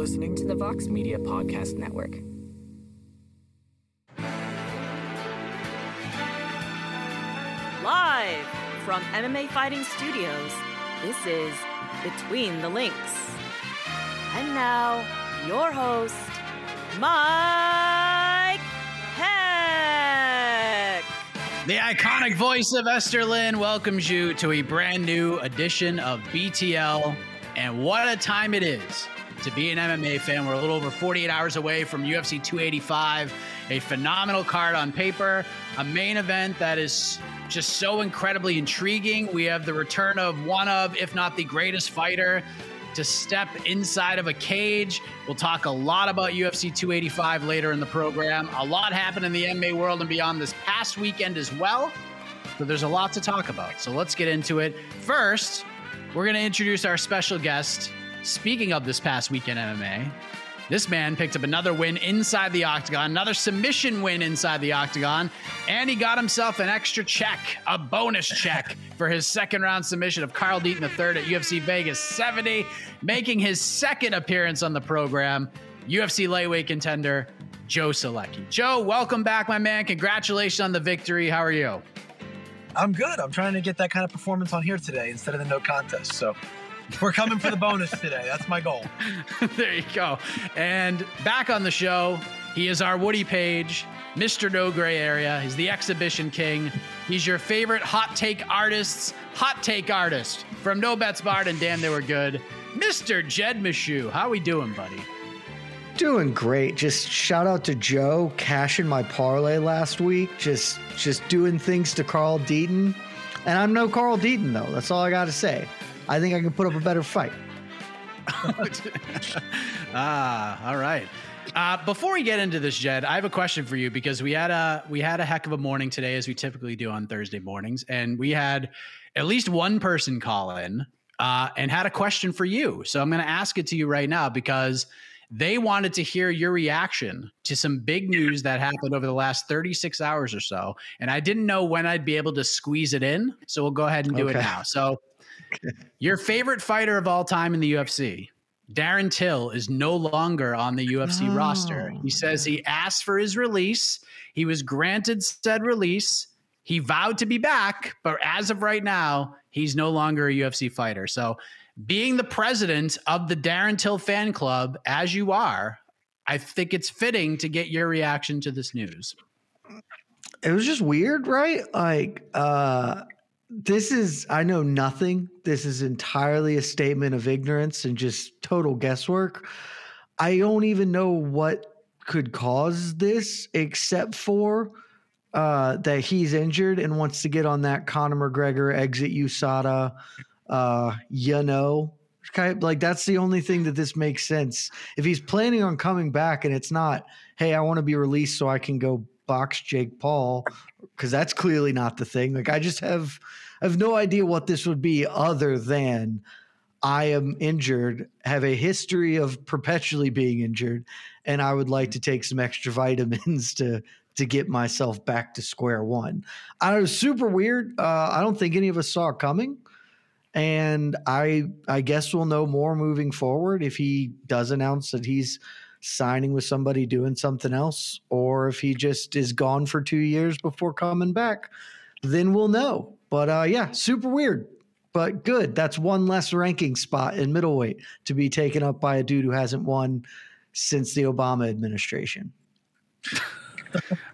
listening to the Vox Media Podcast Network. Live from MMA Fighting Studios, this is Between the Links. And now, your host, Mike Heck. The iconic voice of Esther Lynn welcomes you to a brand new edition of BTL. And what a time it is to be an MMA fan. We're a little over 48 hours away from UFC 285, a phenomenal card on paper, a main event that is just so incredibly intriguing. We have the return of one of, if not the greatest fighter to step inside of a cage. We'll talk a lot about UFC 285 later in the program. A lot happened in the MMA world and beyond this past weekend as well. So there's a lot to talk about. So let's get into it. First, we're going to introduce our special guest. Speaking of this past weekend MMA, this man picked up another win inside the octagon, another submission win inside the octagon, and he got himself an extra check, a bonus check for his second round submission of Carl Deaton III at UFC Vegas 70, making his second appearance on the program. UFC lightweight contender Joe Solecki. Joe, welcome back, my man. Congratulations on the victory. How are you? I'm good. I'm trying to get that kind of performance on here today instead of the no contest. So we're coming for the bonus today. That's my goal. there you go. And back on the show, he is our Woody Paige, Mr. No Gray Area. He's the exhibition king. He's your favorite hot take artists, hot take artist from No Bets Barred and Damn They Were Good, Mr. Jed Meshew. How we doing, buddy? Doing great. Just shout out to Joe cashing my parlay last week. Just just doing things to Carl Deaton. And I'm no Carl Deaton though. That's all I got to say. I think I can put up a better fight. ah, all right. Uh, before we get into this, Jed, I have a question for you because we had a we had a heck of a morning today, as we typically do on Thursday mornings, and we had at least one person call in uh, and had a question for you. So I'm going to ask it to you right now because they wanted to hear your reaction to some big news that happened over the last 36 hours or so, and I didn't know when I'd be able to squeeze it in. So we'll go ahead and do okay. it now. So your favorite fighter of all time in the UFC, Darren Till, is no longer on the UFC roster. He says he asked for his release. He was granted said release. He vowed to be back, but as of right now, he's no longer a UFC fighter. So, being the president of the Darren Till fan club, as you are, I think it's fitting to get your reaction to this news. It was just weird, right? Like, uh, this is I know nothing. This is entirely a statement of ignorance and just total guesswork. I don't even know what could cause this except for uh, that he's injured and wants to get on that Conor McGregor exit USADA uh, you know like that's the only thing that this makes sense. If he's planning on coming back and it's not, hey, I want to be released so I can go box Jake Paul because that's clearly not the thing. Like I just have I have no idea what this would be other than I am injured, have a history of perpetually being injured, and I would like to take some extra vitamins to to get myself back to square one. I was super weird. Uh, I don't think any of us saw it coming, and I I guess we'll know more moving forward if he does announce that he's signing with somebody doing something else, or if he just is gone for two years before coming back. Then we'll know. But uh, yeah, super weird but good. That's one less ranking spot in middleweight to be taken up by a dude who hasn't won since the Obama administration.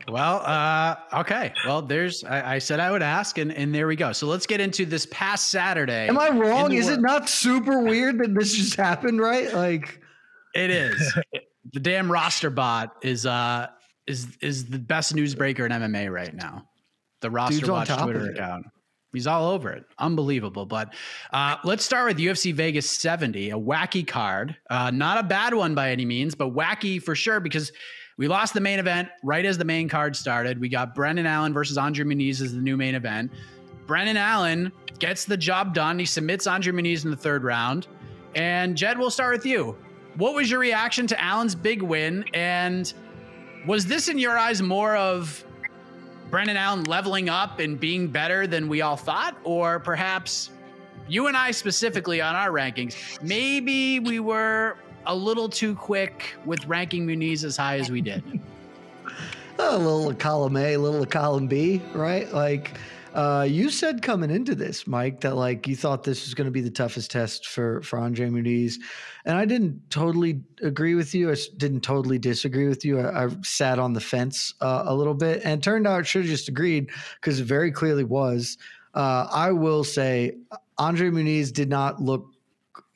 well, uh, okay. Well, there's. I, I, said I would ask, and, and there we go. So let's get into this past Saturday. Am I wrong? Is it not super weird that this just happened? Right? Like, it is. the damn roster bot is uh is is the best newsbreaker in MMA right now. The roster watch Twitter account. He's all over it. Unbelievable. But uh, let's start with UFC Vegas 70, a wacky card. Uh, not a bad one by any means, but wacky for sure because we lost the main event right as the main card started. We got Brendan Allen versus Andre Muniz as the new main event. Brendan Allen gets the job done. He submits Andre Muniz in the third round. And Jed, we'll start with you. What was your reaction to Allen's big win? And was this, in your eyes, more of Brendan Allen leveling up and being better than we all thought? Or perhaps you and I specifically on our rankings, maybe we were a little too quick with ranking Muniz as high as we did. a little column A, a little column B, right? Like, uh, you said coming into this, Mike, that like you thought this was going to be the toughest test for for Andre Muniz, and I didn't totally agree with you. I didn't totally disagree with you. I, I sat on the fence uh, a little bit, and turned out should have just agreed because it very clearly was. Uh, I will say Andre Muniz did not look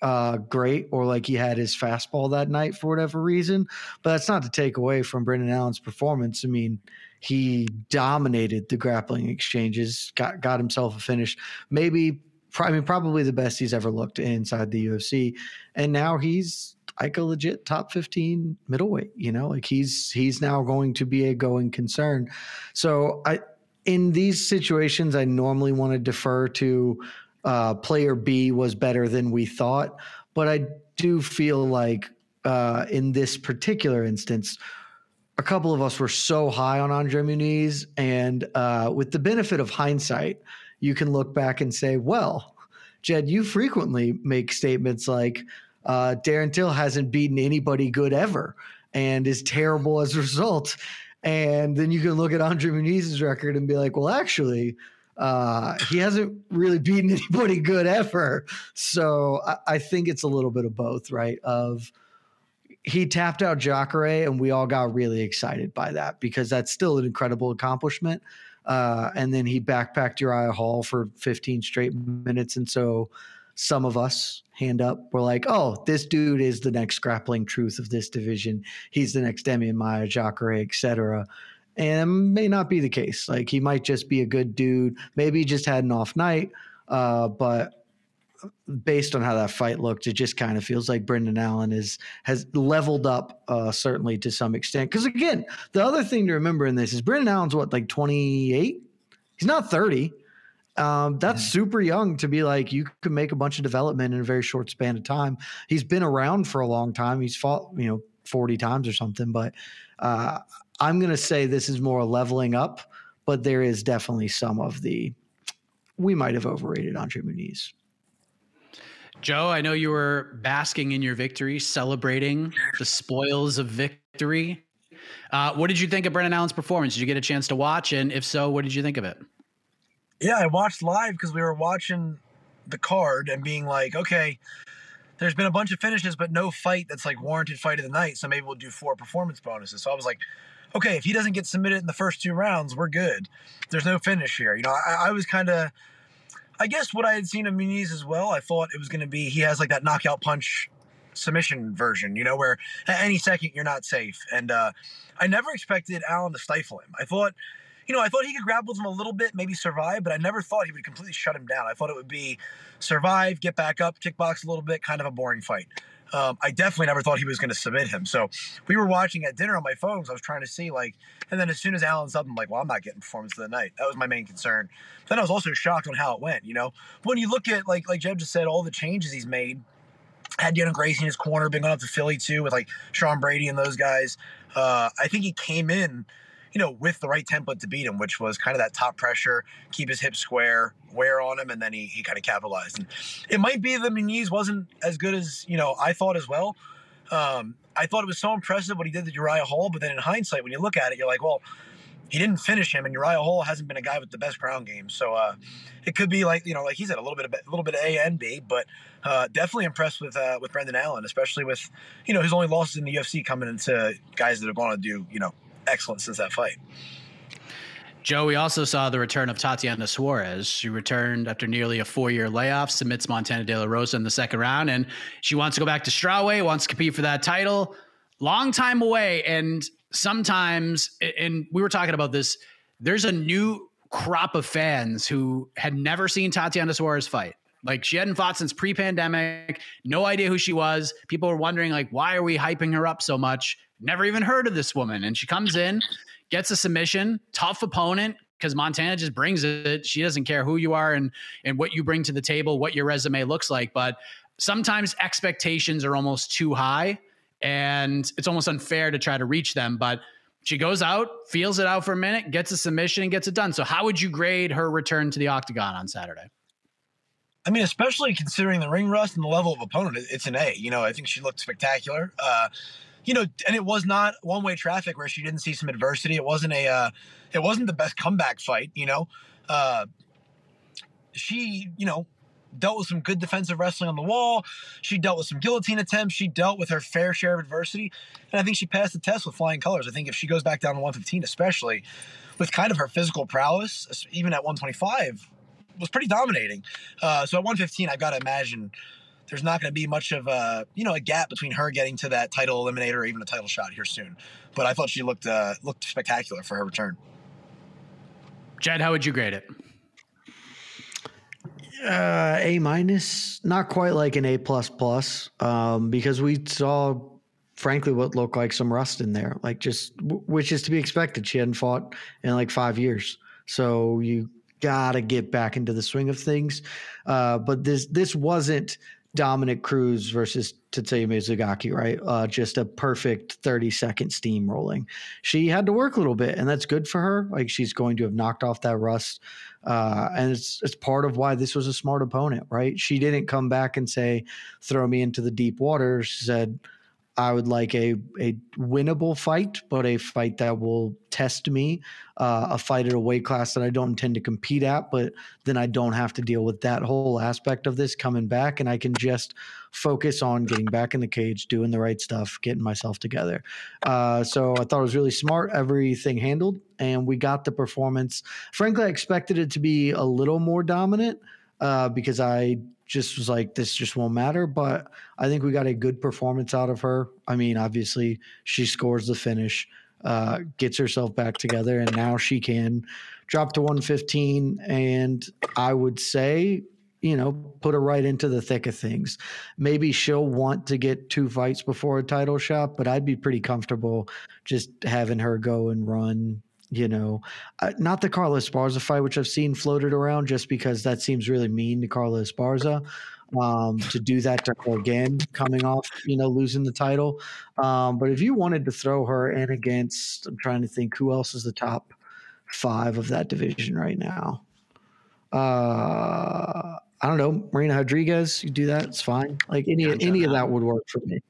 uh, great or like he had his fastball that night for whatever reason. But that's not to take away from Brendan Allen's performance. I mean, he dominated the grappling exchanges, got got himself a finish. Maybe, I mean, probably the best he's ever looked inside the UFC, and now he's like a legit top 15 middleweight you know like he's he's now going to be a going concern so i in these situations i normally want to defer to uh, player b was better than we thought but i do feel like uh, in this particular instance a couple of us were so high on Andre Muniz, and uh, with the benefit of hindsight, you can look back and say, well, Jed, you frequently make statements like uh, Darren Till hasn't beaten anybody good ever and is terrible as a result. And then you can look at Andre Muniz's record and be like, well, actually, uh, he hasn't really beaten anybody good ever. So I, I think it's a little bit of both, right? Of he tapped out Jacare, and we all got really excited by that because that's still an incredible accomplishment. Uh, and then he backpacked Uriah Hall for 15 straight minutes, and so some of us hand up we're like, oh, this dude is the next grappling truth of this division. He's the next Demian Maia, Jacare, etc. And it may not be the case. Like he might just be a good dude. Maybe he just had an off night. Uh, but based on how that fight looked, it just kind of feels like Brendan Allen is has leveled up uh, certainly to some extent. Because again, the other thing to remember in this is Brendan Allen's what like twenty eight. He's not thirty. Um, that's yeah. super young to be like you can make a bunch of development in a very short span of time. He's been around for a long time. He's fought you know forty times or something. But uh, I'm going to say this is more leveling up. But there is definitely some of the we might have overrated Andre Muniz. Joe, I know you were basking in your victory, celebrating the spoils of victory. Uh, what did you think of Brendan Allen's performance? Did you get a chance to watch? And if so, what did you think of it? Yeah, I watched live because we were watching the card and being like, okay, there's been a bunch of finishes, but no fight that's like warranted fight of the night. So maybe we'll do four performance bonuses. So I was like, okay, if he doesn't get submitted in the first two rounds, we're good. There's no finish here. You know, I, I was kind of I guess what I had seen of Muniz as well, I thought it was going to be he has like that knockout punch submission version, you know, where at any second you're not safe. And uh, I never expected Allen to stifle him. I thought, you know, I thought he could grapple with him a little bit, maybe survive, but I never thought he would completely shut him down. I thought it would be survive, get back up, kickbox a little bit, kind of a boring fight. Um, I definitely never thought he was going to submit him. So we were watching at dinner on my phone. So I was trying to see like, and then as soon as Allen's up, I'm like, well, I'm not getting performance of the night. That was my main concern. Then I was also shocked on how it went. You know, when you look at like like Jed just said, all the changes he's made. Had Dion Gracie in his corner, been going up to Philly too with like Sean Brady and those guys. Uh, I think he came in you know, with the right template to beat him, which was kind of that top pressure, keep his hips square, wear on him, and then he, he kind of capitalized. And it might be that Muniz wasn't as good as, you know, I thought as well. Um, I thought it was so impressive what he did to Uriah Hall, but then in hindsight, when you look at it, you're like, well, he didn't finish him, and Uriah Hall hasn't been a guy with the best ground game. So uh, it could be like you know, like he said, a little bit of a little bit of A and B, but uh, definitely impressed with uh, with Brendan Allen, especially with you know his only losses in the UFC coming into guys that are going to do you know excellent since that fight. Joe, we also saw the return of Tatiana Suarez. She returned after nearly a four year layoff, submits Montana De La Rosa in the second round, and she wants to go back to strawweight, wants to compete for that title. Long time away. And sometimes, and we were talking about this, there's a new crop of fans who had never seen Tatiana Suarez fight. Like she hadn't fought since pre-pandemic, no idea who she was. People were wondering like why are we hyping her up so much? Never even heard of this woman and she comes in, gets a submission, tough opponent because Montana just brings it. She doesn't care who you are and and what you bring to the table, what your resume looks like, but sometimes expectations are almost too high and it's almost unfair to try to reach them, but she goes out, feels it out for a minute, gets a submission and gets it done. So how would you grade her return to the octagon on Saturday? I mean, especially considering the ring rust and the level of opponent, it's an A. You know, I think she looked spectacular. Uh, you know, and it was not one way traffic where she didn't see some adversity. It wasn't a, uh, it wasn't the best comeback fight. You know, uh, she, you know, dealt with some good defensive wrestling on the wall. She dealt with some guillotine attempts. She dealt with her fair share of adversity, and I think she passed the test with flying colors. I think if she goes back down to 115, especially with kind of her physical prowess, even at 125 was pretty dominating. Uh, so at 115, I've got to imagine there's not going to be much of a you know a gap between her getting to that title eliminator or even a title shot here soon. But I thought she looked uh, looked spectacular for her return. Jed, how would you grade it? Uh, a minus, not quite like an A plus plus, um, because we saw, frankly, what looked like some rust in there, like just which is to be expected. She hadn't fought in like five years, so you gotta get back into the swing of things. Uh, but this this wasn't Dominick Cruz versus Tatsuya Mizugaki, right? Uh, just a perfect 30 second steamrolling. She had to work a little bit, and that's good for her. Like she's going to have knocked off that rust. Uh, and it's it's part of why this was a smart opponent, right? She didn't come back and say, throw me into the deep water. She said, I would like a a winnable fight, but a fight that will test me, uh, a fight at a weight class that I don't intend to compete at, but then I don't have to deal with that whole aspect of this coming back, and I can just focus on getting back in the cage, doing the right stuff, getting myself together. Uh, so I thought it was really smart, everything handled, and we got the performance. Frankly, I expected it to be a little more dominant uh, because I just was like, this just won't matter. But I think we got a good performance out of her. I mean, obviously, she scores the finish, uh, gets herself back together, and now she can drop to 115. And I would say, you know, put her right into the thick of things. Maybe she'll want to get two fights before a title shot, but I'd be pretty comfortable just having her go and run you know, uh, not the Carla Esparza fight, which I've seen floated around, just because that seems really mean to Carla Esparza um, to do that to her again, coming off, you know, losing the title. Um, but if you wanted to throw her in against, I'm trying to think who else is the top five of that division right now. Uh, I don't know, Marina Rodriguez. You do that, it's fine. Like any Yan any of that would work for me.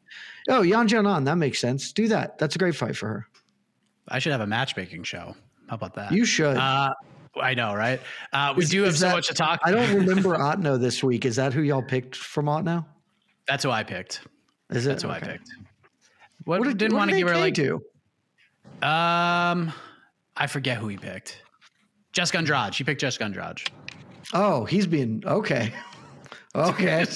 Oh, Yan Xiaonan, that makes sense. Do that. That's a great fight for her. I should have a matchmaking show. How about that? You should. Uh, I know, right? Uh, we Is- do have so that- much to talk. I don't remember Otno this week. Is that who y'all picked from Otno? That's who I picked. Is it? That's who I picked. What, What did, didn't want to give her like. do? Um, I forget who he picked. Jessica Andrade. She picked Jessica Andrade. Oh, he's being okay. Okay.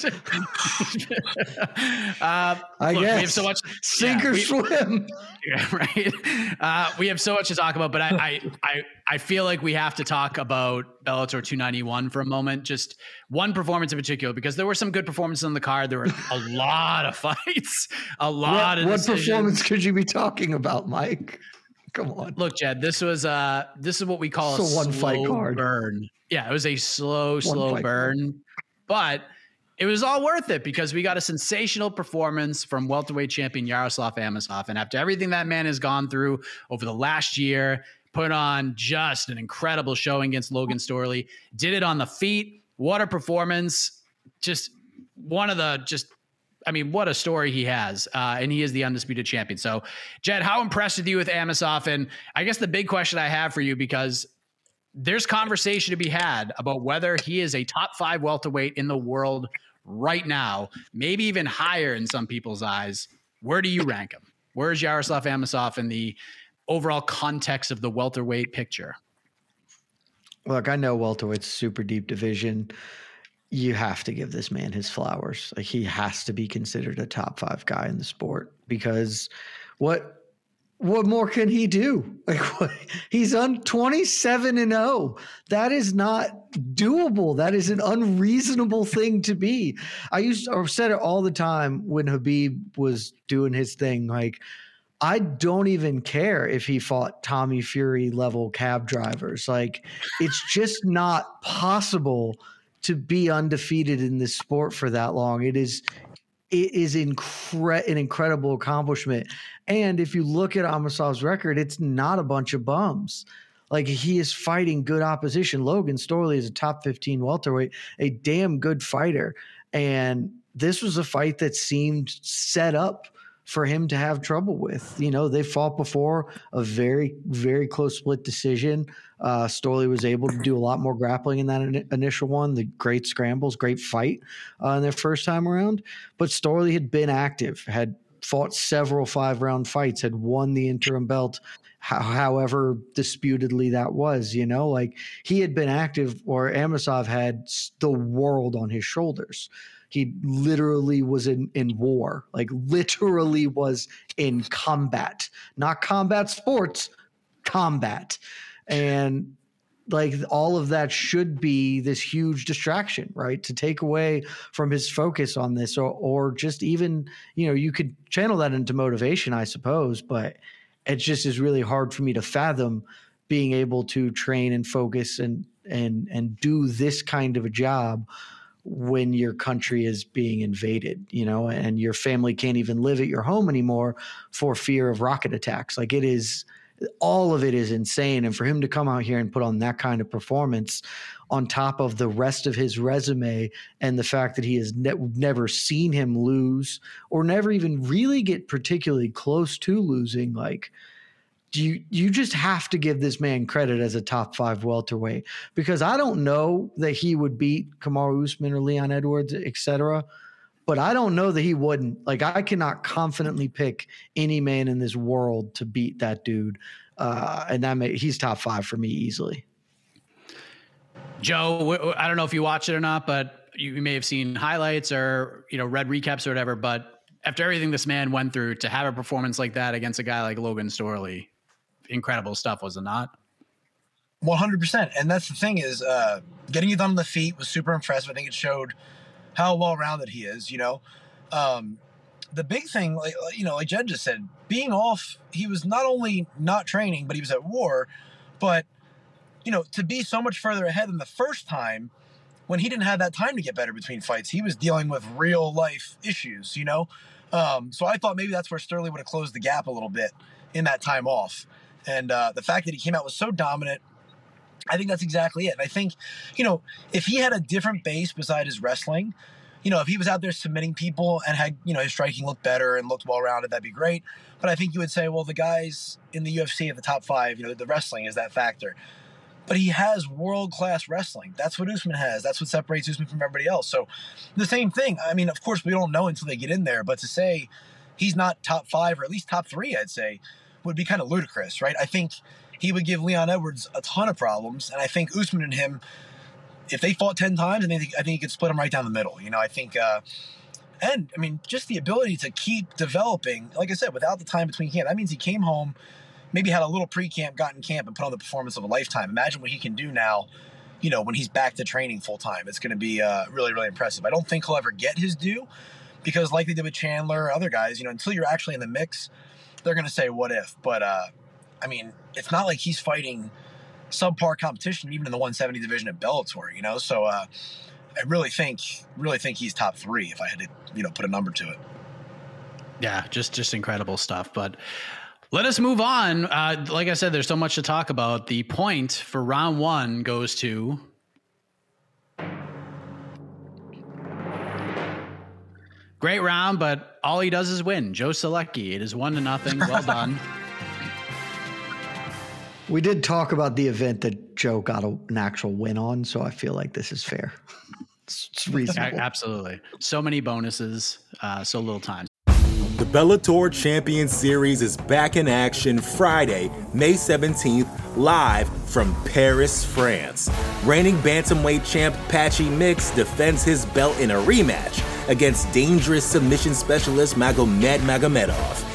uh, I look, guess. we have so much Sink yeah, or we- swim. Yeah, right. Uh, we have so much to talk about, but I, I, I, I feel like we have to talk about Bellator 291 for a moment. Just one performance in particular, because there were some good performances on the card. There were a lot of fights, a lot What, of what decisions. performance could you be talking about, Mike? Come on. Look, Jed, this was uh this is what we call a one slow fight card. burn. Yeah, it was a slow, slow burn, but it was all worth it because we got a sensational performance from welterweight champion Yaroslav Amosov, and after everything that man has gone through over the last year, put on just an incredible showing against Logan Storley. Did it on the feet. What a performance! Just one of the just I mean, what a story he has. Uh, and he is the undisputed champion. So, Jed, how impressed are you with Amosov? And I guess the big question I have for you, because there's conversation to be had about whether he is a top five welterweight in the world right now, maybe even higher in some people's eyes. Where do you rank him? Where is Yaroslav Amosov in the overall context of the welterweight picture? Look, I know welterweight's super deep division. You have to give this man his flowers. Like he has to be considered a top five guy in the sport because what what more can he do? Like what, he's on 27 and 0. That is not doable. That is an unreasonable thing to be. I used I've said it all the time when Khabib was doing his thing. Like I don't even care if he fought Tommy Fury level cab drivers. Like it's just not possible to be undefeated in this sport for that long. It is it is incre- an incredible accomplishment. And if you look at Amosov's record, it's not a bunch of bums. Like he is fighting good opposition. Logan Storley is a top 15 welterweight, a damn good fighter. And this was a fight that seemed set up for him to have trouble with. You know, they fought before a very, very close split decision. Uh, Storley was able to do a lot more grappling in that in- initial one. The great scrambles, great fight uh, in their first time around. But Storley had been active, had fought several five round fights, had won the interim belt. How, however disputedly that was, you know, like he had been active, or Amosov had the world on his shoulders he literally was in in war like literally was in combat not combat sports combat and like all of that should be this huge distraction right to take away from his focus on this or or just even you know you could channel that into motivation i suppose but it just is really hard for me to fathom being able to train and focus and and and do this kind of a job when your country is being invaded, you know, and your family can't even live at your home anymore for fear of rocket attacks. Like it is, all of it is insane. And for him to come out here and put on that kind of performance on top of the rest of his resume and the fact that he has ne- never seen him lose or never even really get particularly close to losing, like, do you you just have to give this man credit as a top five welterweight because I don't know that he would beat Kamaru Usman or Leon Edwards, etc. But I don't know that he wouldn't. Like I cannot confidently pick any man in this world to beat that dude, uh, and that may, he's top five for me easily. Joe, w- w- I don't know if you watched it or not, but you may have seen highlights or you know read recaps or whatever. But after everything this man went through, to have a performance like that against a guy like Logan Storley, incredible stuff, was it not? One hundred percent, and that's the thing is, uh, getting it done on the feet was super impressive. I think it showed how well rounded he is. You know, um, the big thing, like uh, you know, like Jed just said, being off, he was not only not training, but he was at war. But you know, to be so much further ahead than the first time, when he didn't have that time to get better between fights, he was dealing with real life issues. You know, um, so I thought maybe that's where Sterling would have closed the gap a little bit in that time off. And uh, the fact that he came out was so dominant, I think that's exactly it. I think, you know, if he had a different base beside his wrestling, you know, if he was out there submitting people and had, you know, his striking looked better and looked well rounded, that'd be great. But I think you would say, well, the guys in the UFC at the top five, you know, the wrestling is that factor. But he has world class wrestling. That's what Usman has. That's what separates Usman from everybody else. So the same thing. I mean, of course, we don't know until they get in there, but to say he's not top five or at least top three, I'd say, would be kind of ludicrous, right? I think he would give Leon Edwards a ton of problems, and I think Usman and him if they fought 10 times, I think, I think you could split them right down the middle. You know, I think, uh, and I mean, just the ability to keep developing, like I said, without the time between camp, that means he came home, maybe had a little pre camp, got in camp, and put on the performance of a lifetime. Imagine what he can do now, you know, when he's back to training full time. It's going to be uh, really, really impressive. I don't think he'll ever get his due because, like they did with Chandler other guys, you know, until you're actually in the mix, they're going to say, what if? But, uh, I mean, it's not like he's fighting subpar competition, even in the 170 division at Bellator, you know? So, uh, I really think, really think he's top three if I had to, you know, put a number to it. Yeah, just just incredible stuff. But let us move on. Uh, like I said, there's so much to talk about. The point for round one goes to. Great round, but all he does is win. Joe Solecki. It is one to nothing. Well done. We did talk about the event that Joe got a, an actual win on, so I feel like this is fair. It's, it's reasonable. Absolutely. So many bonuses, uh, so little time. The Bellator Champion Series is back in action Friday, May 17th, live from Paris, France. Reigning bantamweight champ Patchy Mix defends his belt in a rematch against dangerous submission specialist Magomed Magomedov.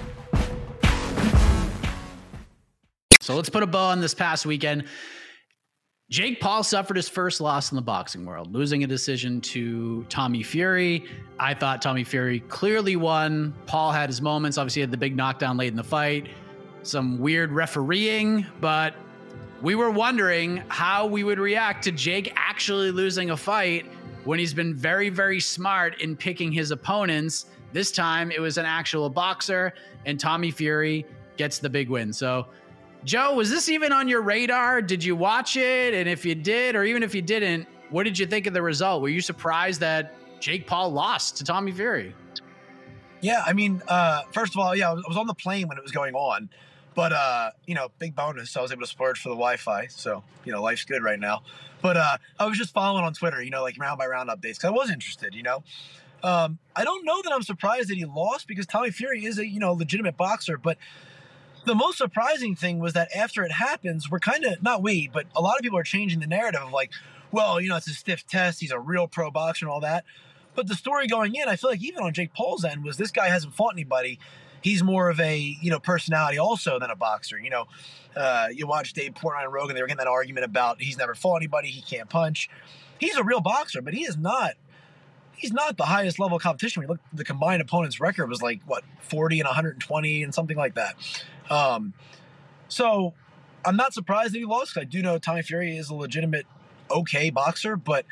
So let's put a bow on this past weekend. Jake Paul suffered his first loss in the boxing world, losing a decision to Tommy Fury. I thought Tommy Fury clearly won. Paul had his moments. Obviously, had the big knockdown late in the fight, some weird refereeing, but we were wondering how we would react to Jake actually losing a fight when he's been very, very smart in picking his opponents. This time it was an actual boxer, and Tommy Fury gets the big win. So, Joe, was this even on your radar? Did you watch it? And if you did, or even if you didn't, what did you think of the result? Were you surprised that Jake Paul lost to Tommy Fury? Yeah, I mean, uh, first of all, yeah, I was, on the plane when it was going on, but uh, you know, big bonus, I was able to splurge for the Wi-Fi, so you know, life's good right now. But uh, I was just following on Twitter, you know, like round by round updates, because I was interested, you know. Um, I don't know that I'm surprised that he lost because Tommy Fury is a you know legitimate boxer, but the most surprising thing was that after it happens, we're kind of not we, but a lot of people are changing the narrative of like, well, you know, it's a stiff test. He's a real pro boxer and all that. But the story going in, I feel like even on Jake Paul's end was this guy hasn't fought anybody. He's more of a you know personality also than a boxer. You know, uh, you watch Dave Portnoy and Rogan; they were getting that argument about he's never fought anybody, he can't punch. He's a real boxer, but he is not. He's not the highest level competition. We look, the combined opponent's record was like what 40 and 120 and something like that. Um, so I'm not surprised that he lost. I do know Tommy Fury is a legitimate okay boxer, but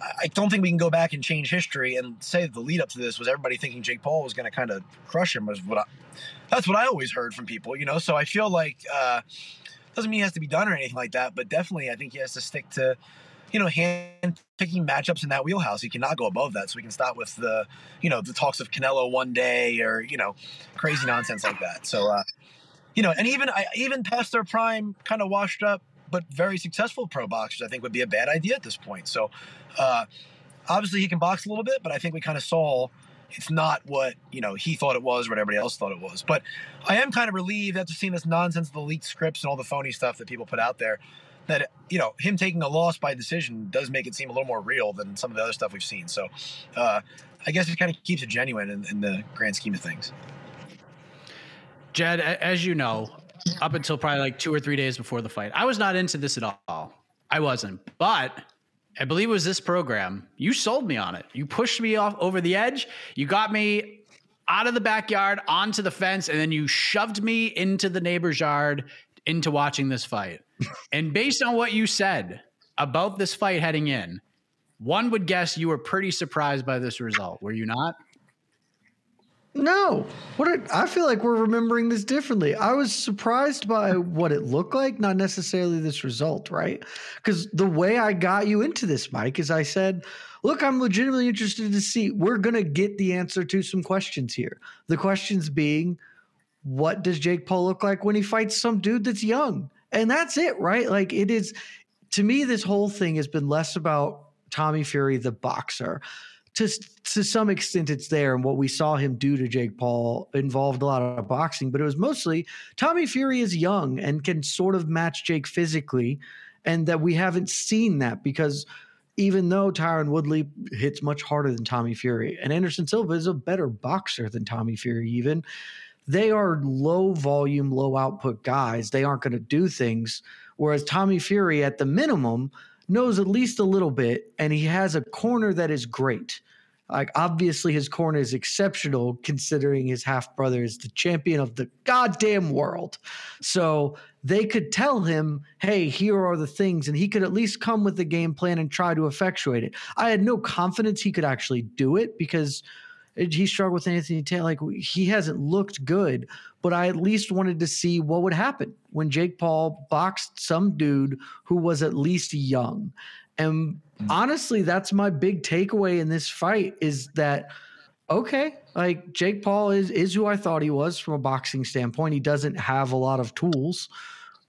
I don't think we can go back and change history and say that the lead up to this was everybody thinking Jake Paul was going to kind of crush him. Was what I, that's what I always heard from people, you know. So I feel like uh, doesn't mean he has to be done or anything like that, but definitely I think he has to stick to you know hand picking matchups in that wheelhouse. He cannot go above that. So we can stop with the you know the talks of Canelo one day or you know crazy nonsense like that. So uh, you know, and even I even past their prime, kind of washed up but very successful pro boxers, I think would be a bad idea at this point. So, uh, obviously he can box a little bit, but I think we kind of saw it's not what you know he thought it was, or what everybody else thought it was. But I am kind of relieved after seeing this nonsense, the leaked scripts and all the phony stuff that people put out there. That you know him taking a loss by decision does make it seem a little more real than some of the other stuff we've seen. So, uh, I guess it kind of keeps it genuine in, in the grand scheme of things. Jed, as you know, up until probably like two or three days before the fight, I was not into this at all. I wasn't, but I believe it was this program. You sold me on it. You pushed me off over the edge. You got me out of the backyard onto the fence, and then you shoved me into the neighbor's yard into watching this fight. And based on what you said about this fight heading in, one would guess you were pretty surprised by this result. Were you not? No. What I feel like we're remembering this differently. I was surprised by what it looked like, not necessarily this result, right? Because the way I got you into this, Mike, is I said, look, I'm legitimately interested to see. We're going to get the answer to some questions here. The questions being, what does Jake Paul look like when he fights some dude that's young? And that's it, right? Like it is, to me, this whole thing has been less about Tommy Fury, the boxer to to some extent it's there and what we saw him do to Jake Paul involved a lot of boxing but it was mostly Tommy Fury is young and can sort of match Jake physically and that we haven't seen that because even though Tyron Woodley hits much harder than Tommy Fury and Anderson Silva is a better boxer than Tommy Fury even they are low volume low output guys they aren't going to do things whereas Tommy Fury at the minimum knows at least a little bit and he has a corner that is great like obviously his corner is exceptional considering his half brother is the champion of the goddamn world. So they could tell him, "Hey, here are the things," and he could at least come with the game plan and try to effectuate it. I had no confidence he could actually do it because he struggled with Anthony Taylor. Like he hasn't looked good, but I at least wanted to see what would happen when Jake Paul boxed some dude who was at least young. And mm. honestly, that's my big takeaway in this fight is that okay, like Jake Paul is is who I thought he was from a boxing standpoint. He doesn't have a lot of tools,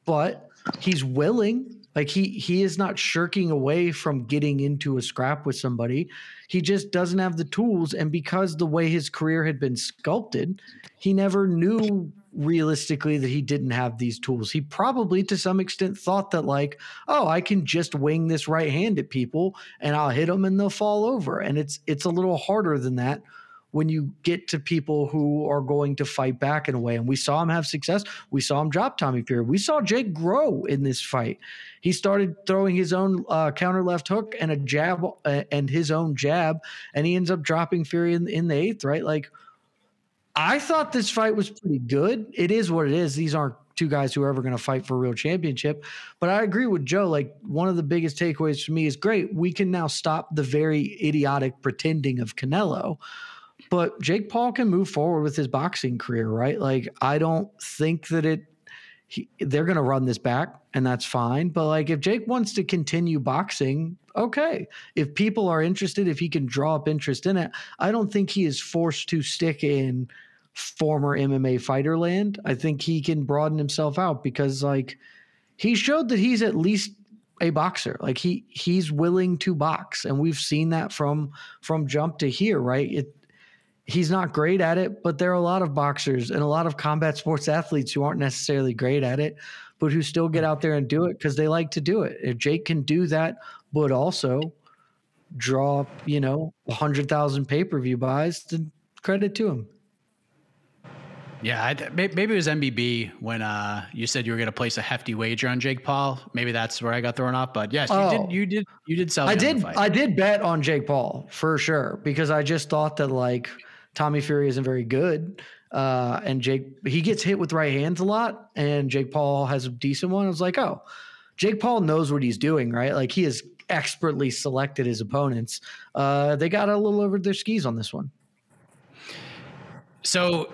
but he's willing. Like he he is not shirking away from getting into a scrap with somebody. He just doesn't have the tools and because the way his career had been sculpted, he never knew realistically that he didn't have these tools. He probably to some extent thought that like, oh, I can just wing this right hand at people and I'll hit them and they'll fall over. And it's it's a little harder than that when you get to people who are going to fight back in a way. And we saw him have success. We saw him drop Tommy Fury. We saw Jake grow in this fight. He started throwing his own uh, counter left hook and a jab uh, and his own jab, and he ends up dropping Fury in, in the eighth, right? Like I thought this fight was pretty good. It is what it is. These aren't two guys who are ever going to fight for a real championship. But I agree with Joe. Like one of the biggest takeaways for me is great. We can now stop the very idiotic pretending of Canelo. But Jake Paul can move forward with his boxing career, right? Like I don't think that it. He, they're going to run this back, and that's fine. But like, if Jake wants to continue boxing, okay. If people are interested, if he can draw up interest in it, I don't think he is forced to stick in former MMA fighter land. I think he can broaden himself out because like he showed that he's at least a boxer. Like he he's willing to box and we've seen that from from jump to here, right? It he's not great at it, but there are a lot of boxers and a lot of combat sports athletes who aren't necessarily great at it, but who still get out there and do it because they like to do it. If Jake can do that, but also draw, you know, 100,000 pay per view buys, then credit to him. Yeah, I, maybe it was NBB when uh, you said you were going to place a hefty wager on Jake Paul. Maybe that's where I got thrown off. But yes, oh, you did. You did. You did sell. I did. I did bet on Jake Paul for sure because I just thought that like Tommy Fury isn't very good, uh, and Jake he gets hit with right hands a lot, and Jake Paul has a decent one. I was like, oh, Jake Paul knows what he's doing, right? Like he has expertly selected his opponents. Uh, they got a little over their skis on this one. So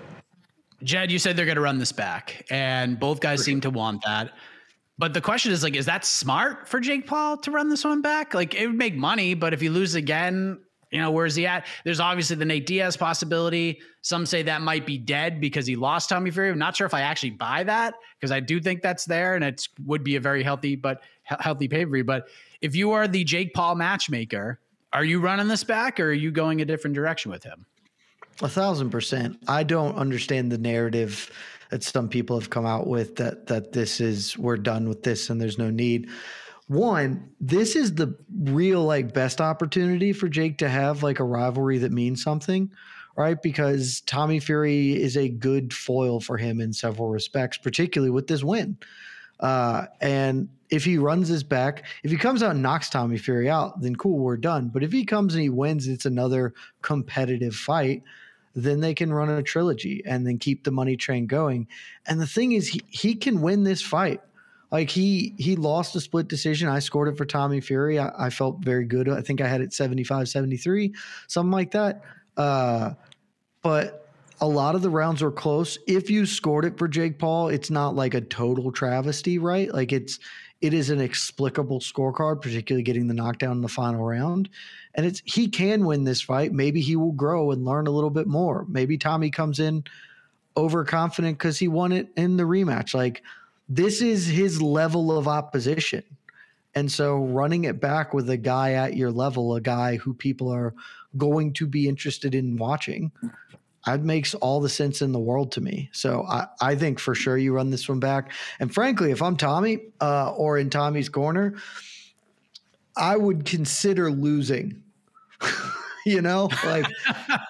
Jed, you said they're going to run this back, and both guys for seem to want that. But the question is like, is that smart for Jake Paul to run this one back? Like, it would make money, but if he loses again, you know, where's he at? There's obviously the Nate Diaz possibility. Some say that might be dead because he lost Tommy Fury. I'm not sure if I actually buy that because I do think that's there and it would be a very healthy but healthy pay per view. But if you are the Jake Paul matchmaker, are you running this back or are you going a different direction with him? A thousand percent. I don't understand the narrative that some people have come out with that that this is we're done with this and there's no need. One, this is the real like best opportunity for Jake to have like a rivalry that means something, right? Because Tommy Fury is a good foil for him in several respects, particularly with this win. Uh, and if he runs his back, if he comes out and knocks Tommy Fury out, then cool, we're done. But if he comes and he wins, it's another competitive fight then they can run a trilogy and then keep the money train going. And the thing is, he, he can win this fight. Like he he lost a split decision. I scored it for Tommy Fury. I, I felt very good. I think I had it 75 73, something like that. Uh, but a lot of the rounds were close. If you scored it for Jake Paul, it's not like a total travesty, right? Like it's it is an explicable scorecard, particularly getting the knockdown in the final round. And it's he can win this fight. Maybe he will grow and learn a little bit more. Maybe Tommy comes in overconfident because he won it in the rematch. Like this is his level of opposition. And so running it back with a guy at your level, a guy who people are going to be interested in watching, that makes all the sense in the world to me. So I, I think for sure you run this one back. And frankly, if I'm Tommy uh, or in Tommy's corner, I would consider losing. you know, like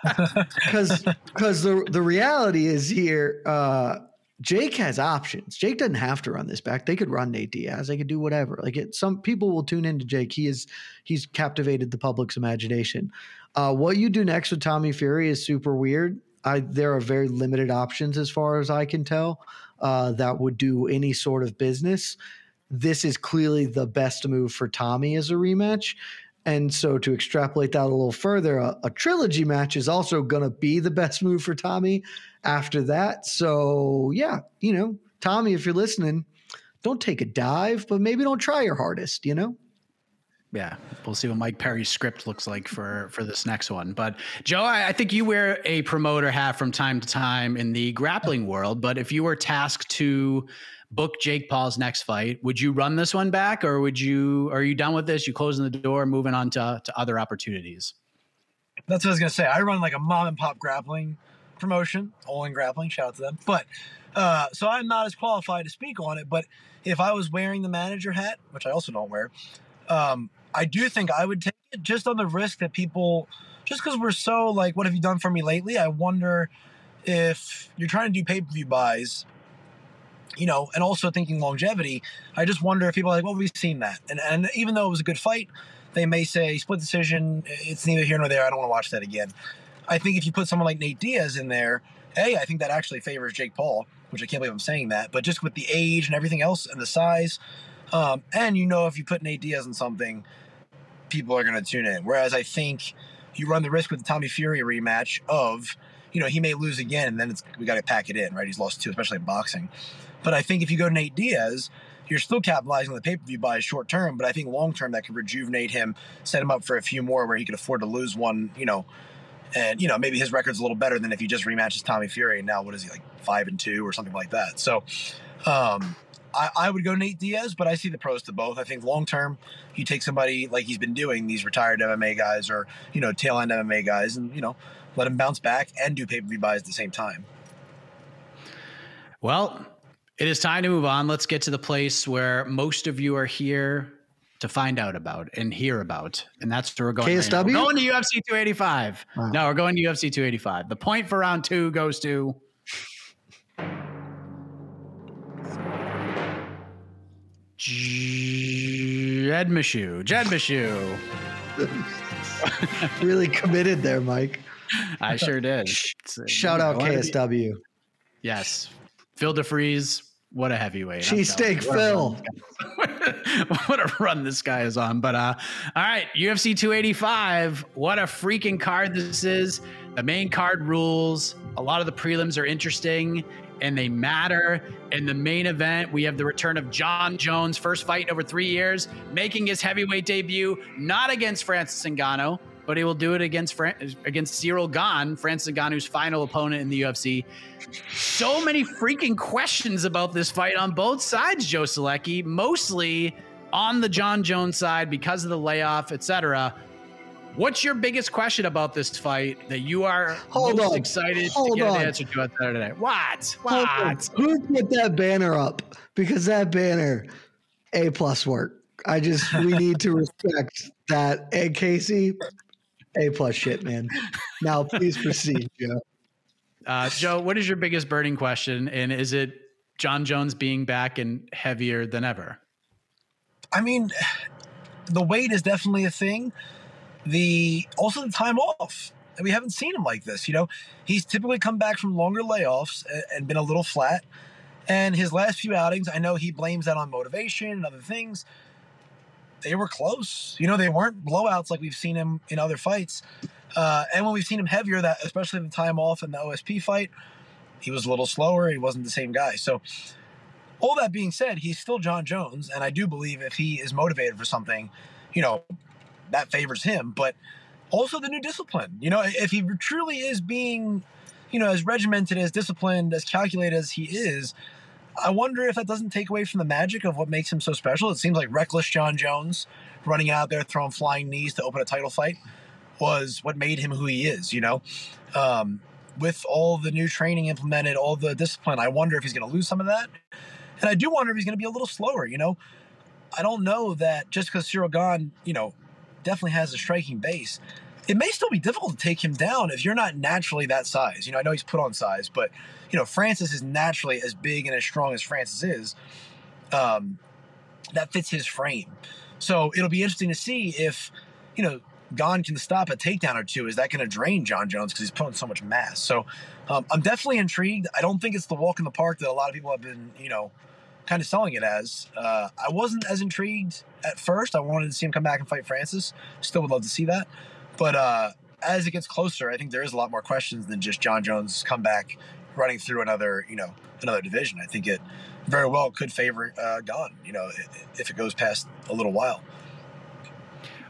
because because the the reality is here. Uh, Jake has options. Jake doesn't have to run this back. They could run Nate Diaz. They could do whatever. Like it, some people will tune into Jake. He is he's captivated the public's imagination. Uh, what you do next with Tommy Fury is super weird. I there are very limited options as far as I can tell uh, that would do any sort of business. This is clearly the best move for Tommy as a rematch. And so to extrapolate that a little further, a, a trilogy match is also going to be the best move for Tommy after that. So, yeah, you know, Tommy, if you're listening, don't take a dive, but maybe don't try your hardest, you know? Yeah, we'll see what Mike Perry's script looks like for for this next one. But Joe, I, I, think you wear a promoter hat from time to time in the grappling world. But if you were tasked to book Jake Paul's next fight, would you run this one back, or would you? Are you done with this? You closing the door, moving on to to other opportunities? That's what I was gonna say. I run like a mom and pop grappling promotion, All In Grappling. Shout out to them. But uh, so I'm not as qualified to speak on it. But if I was wearing the manager hat, which I also don't wear, um, I do think I would take it just on the risk that people, just because we're so like, what have you done for me lately? I wonder if you're trying to do pay per view buys, you know, and also thinking longevity. I just wonder if people are like, well, we've seen that, and and even though it was a good fight, they may say split decision. It's neither here nor there. I don't want to watch that again. I think if you put someone like Nate Diaz in there, hey, I think that actually favors Jake Paul, which I can't believe I'm saying that, but just with the age and everything else and the size, um, and you know if you put Nate Diaz in something people are going to tune in. Whereas I think you run the risk with the Tommy Fury rematch of, you know, he may lose again, and then it's, we got to pack it in, right? He's lost two, especially in boxing. But I think if you go to Nate Diaz, you're still capitalizing on the pay per view by short term, but I think long term that could rejuvenate him, set him up for a few more where he could afford to lose one, you know, and you know maybe his record's a little better than if he just rematches Tommy Fury. And now what is he like five and two or something like that? So, um, I, I would go Nate Diaz, but I see the pros to both. I think long term, you take somebody like he's been doing, these retired MMA guys or, you know, tail end MMA guys, and, you know, let him bounce back and do pay per view buys at the same time. Well, it is time to move on. Let's get to the place where most of you are here to find out about and hear about. And that's where we're going. KSW? Right we're going to UFC 285. Wow. No, we're going to UFC 285. The point for round two goes to Jed Meshew. Jed Meshew. really committed there, Mike. I sure did. Shout out KSW. Be, yes. Phil De Fries, what a heavyweight. Cheesesteak Phil. what a run this guy is on. But uh all right, UFC 285. What a freaking card this is. The main card rules. A lot of the prelims are interesting and they matter. In the main event, we have the return of Jon Jones, first fight in over three years, making his heavyweight debut, not against Francis Ngannou, but he will do it against Fran- against Ciryl Gane, Francis Ngannou's final opponent in the UFC. So many freaking questions about this fight on both sides, Joe Solecki, mostly on the Jon Jones side because of the layoff, etc. What's your biggest question about this fight that you are Hold most on. excited Hold to get on. an answer to out there today? What? What? Who put that banner up? Because that banner, A plus work. I just we need to respect that. And Casey, A plus shit, man. Now please proceed, Joe. Uh, Joe, what is your biggest burning question? And is it Jon Jones being back and heavier than ever? I mean, the weight is definitely a thing the also the time off. And we haven't seen him like this. You know, he's typically come back from longer layoffs and, and been a little flat. And his last few outings, I know he blames that on motivation and other things. They were close. You know, they weren't blowouts like we've seen him in other fights. Uh, and when we've seen him heavier, that especially the time off in the OSP fight, he was a little slower. He wasn't the same guy. So, all that being said, he's still Jon Jones, and I do believe if he is motivated for something, you know, that favors him. But also the new discipline. You know, if he truly is being, you know, as regimented, as disciplined, as calculated as he is, I wonder if that doesn't take away from the magic of what makes him so special. It seems like reckless Jon Jones running out there throwing flying knees to open a title fight was what made him who he is, you know? Um, with all the new training implemented, all the discipline, I wonder if he's going to lose some of that. And I do wonder if he's going to be a little slower, you know? I don't know that just because Ciryl Gane, you know, definitely has a striking base, it may still be difficult to take him down if you're not naturally that size. You know, I know he's put on size, but, you know, Francis is naturally as big and as strong as Francis is. Um, that fits his frame. So it'll be interesting to see if, you know, Gane can stop a takedown or two. Is that going to drain Jon Jones because he's putting so much mass? So um, I'm definitely intrigued. I don't think it's the walk in the park that a lot of people have been, you know, kind of selling it as. Uh, I wasn't as intrigued at first. I wanted to see him come back and fight Francis. Still would love to see that. But uh, as it gets closer, I think there is a lot more questions than just Jon Jones come back running through another, you know, another division. I think it very well could favor uh, Gane, you know, if it goes past a little while.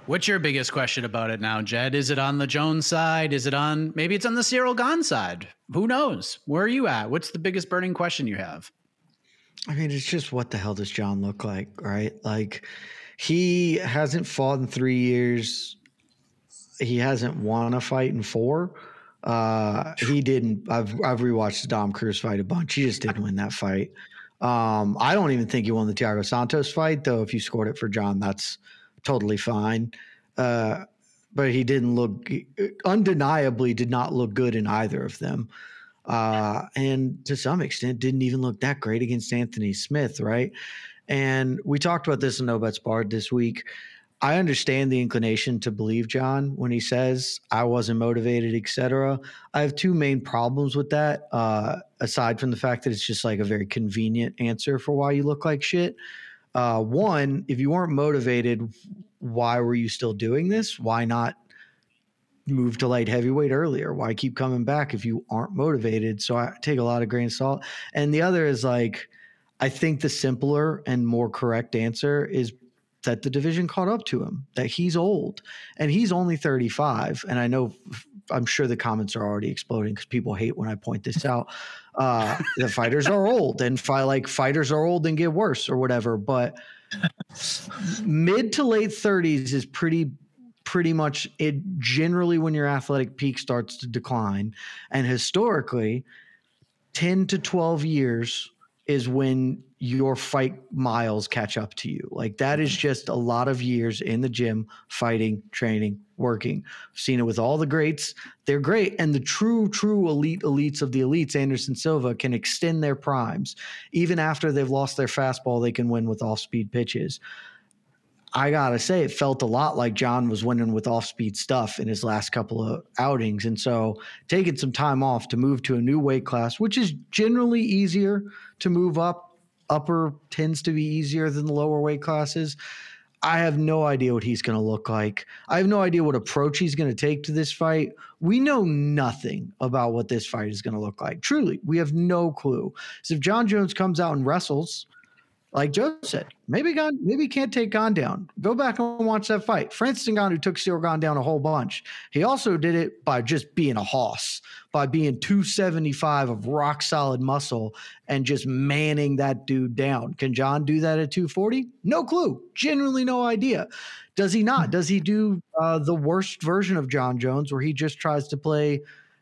What's your biggest question about it now, Jed? Is it on the Jones side? Is it on maybe it's on the Ciryl Gane side? Who knows? Where are you at? What's the biggest burning question you have? I mean, it's just what the hell does Jon look like, right? Like he hasn't fought in three years. He hasn't won a fight in four. Uh, he didn't. I've I've rewatched the Dom Cruz fight a bunch. He just didn't win that fight. Um, I don't even think he won the Thiago Santos fight, though. If you scored it for Jon, that's totally fine. Uh, but he didn't look undeniably did not look good in either of them. Uh, and to some extent didn't even look that great against Anthony Smith, right? And we talked about this in No Bets Barred this week. I understand the inclination to believe Jon when he says I wasn't motivated, etc. I have two main problems with that. Uh, aside from the fact that it's just like a very convenient answer for why you look like shit. Uh, one, if you weren't motivated, why were you still doing this? Why not move to light heavyweight earlier? Why keep coming back if you aren't motivated? So I take a lot of grain of salt. And the other is like, I think the simpler and more correct answer is that the division caught up to him, that he's old and he's only 35. And I know, I'm sure the comments are already exploding because people hate when I point this out. Uh, the fighters are old and fi- like fighters are old and get worse or whatever. But mid to late 30s is pretty pretty much it generally when your athletic peak starts to decline and historically 10 to 12 years is when your fight miles catch up to you. Like that is just a lot of years in the gym, fighting, training, working. I've seen it with all the greats. They're great. And the true, true elite elites of the elites, Anderson Silva, can extend their primes. Even after they've lost their fastball, they can win with off speed pitches. I gotta say, it felt a lot like Jon was winning with off speed stuff in his last couple of outings. And so taking some time off to move to a new weight class, which is generally easier to move up, upper tends to be easier than the lower weight classes. I have no idea what he's going to look like. I have no idea what approach he's going to take to this fight. We know nothing about what this fight is going to look like. Truly, we have no clue. So if Jon Jones comes out and wrestles, like Joe said, maybe Gane, maybe can't take Gane down. Go back and watch that fight. Francis Ngannou took Ciryl Gane down a whole bunch. He also did it by just being a hoss, by being 275 of rock solid muscle and just manning that dude down. Can Jon do that at 240? No clue. Genuinely no idea. Does he not? Does he do uh, the worst version of Jon Jones where he just tries to play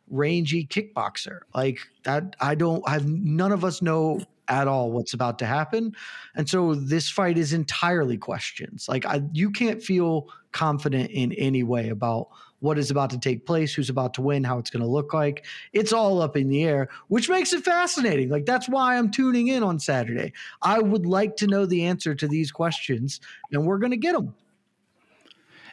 rangy kickboxer? Like that, I don't I've none of us know at all what's about to happen. And so this fight is entirely questions. Like I, you can't feel confident in any way about what is about to take place, who's about to win, how it's going to look like. It's all up in the air, which makes it fascinating. Like that's why I'm tuning in on Saturday. I would like to know the answer to these questions, and we're going to get them.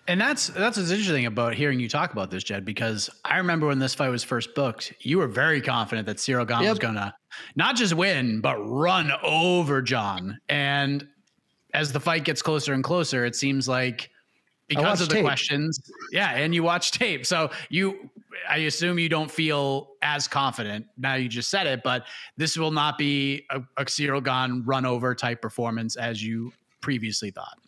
And that's that's what's interesting about hearing you talk about this, Jed, because I remember when this fight was first booked, you were very confident that Ciryl Gane yep. was gonna not just win, but run over Jon. And as the fight gets closer and closer, it seems like because of the tape. questions. Yeah, and you watch tape. So you I assume you don't feel as confident. Now you just said it, but this will not be a, a Gane run over type performance as you previously thought.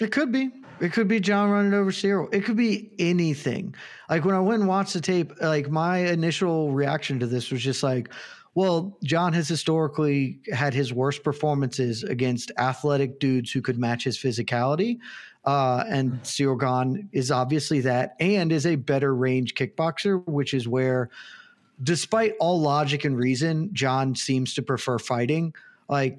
It could be. It could be Jon running over Ciryl. It could be anything. Like when I went and watched the tape, like my initial reaction to this was just like, well, Jon has historically had his worst performances against athletic dudes who could match his physicality. Uh, and Ciryl Gane is obviously that and is a better range kickboxer, which is where, despite all logic and reason, Jon seems to prefer fighting. Like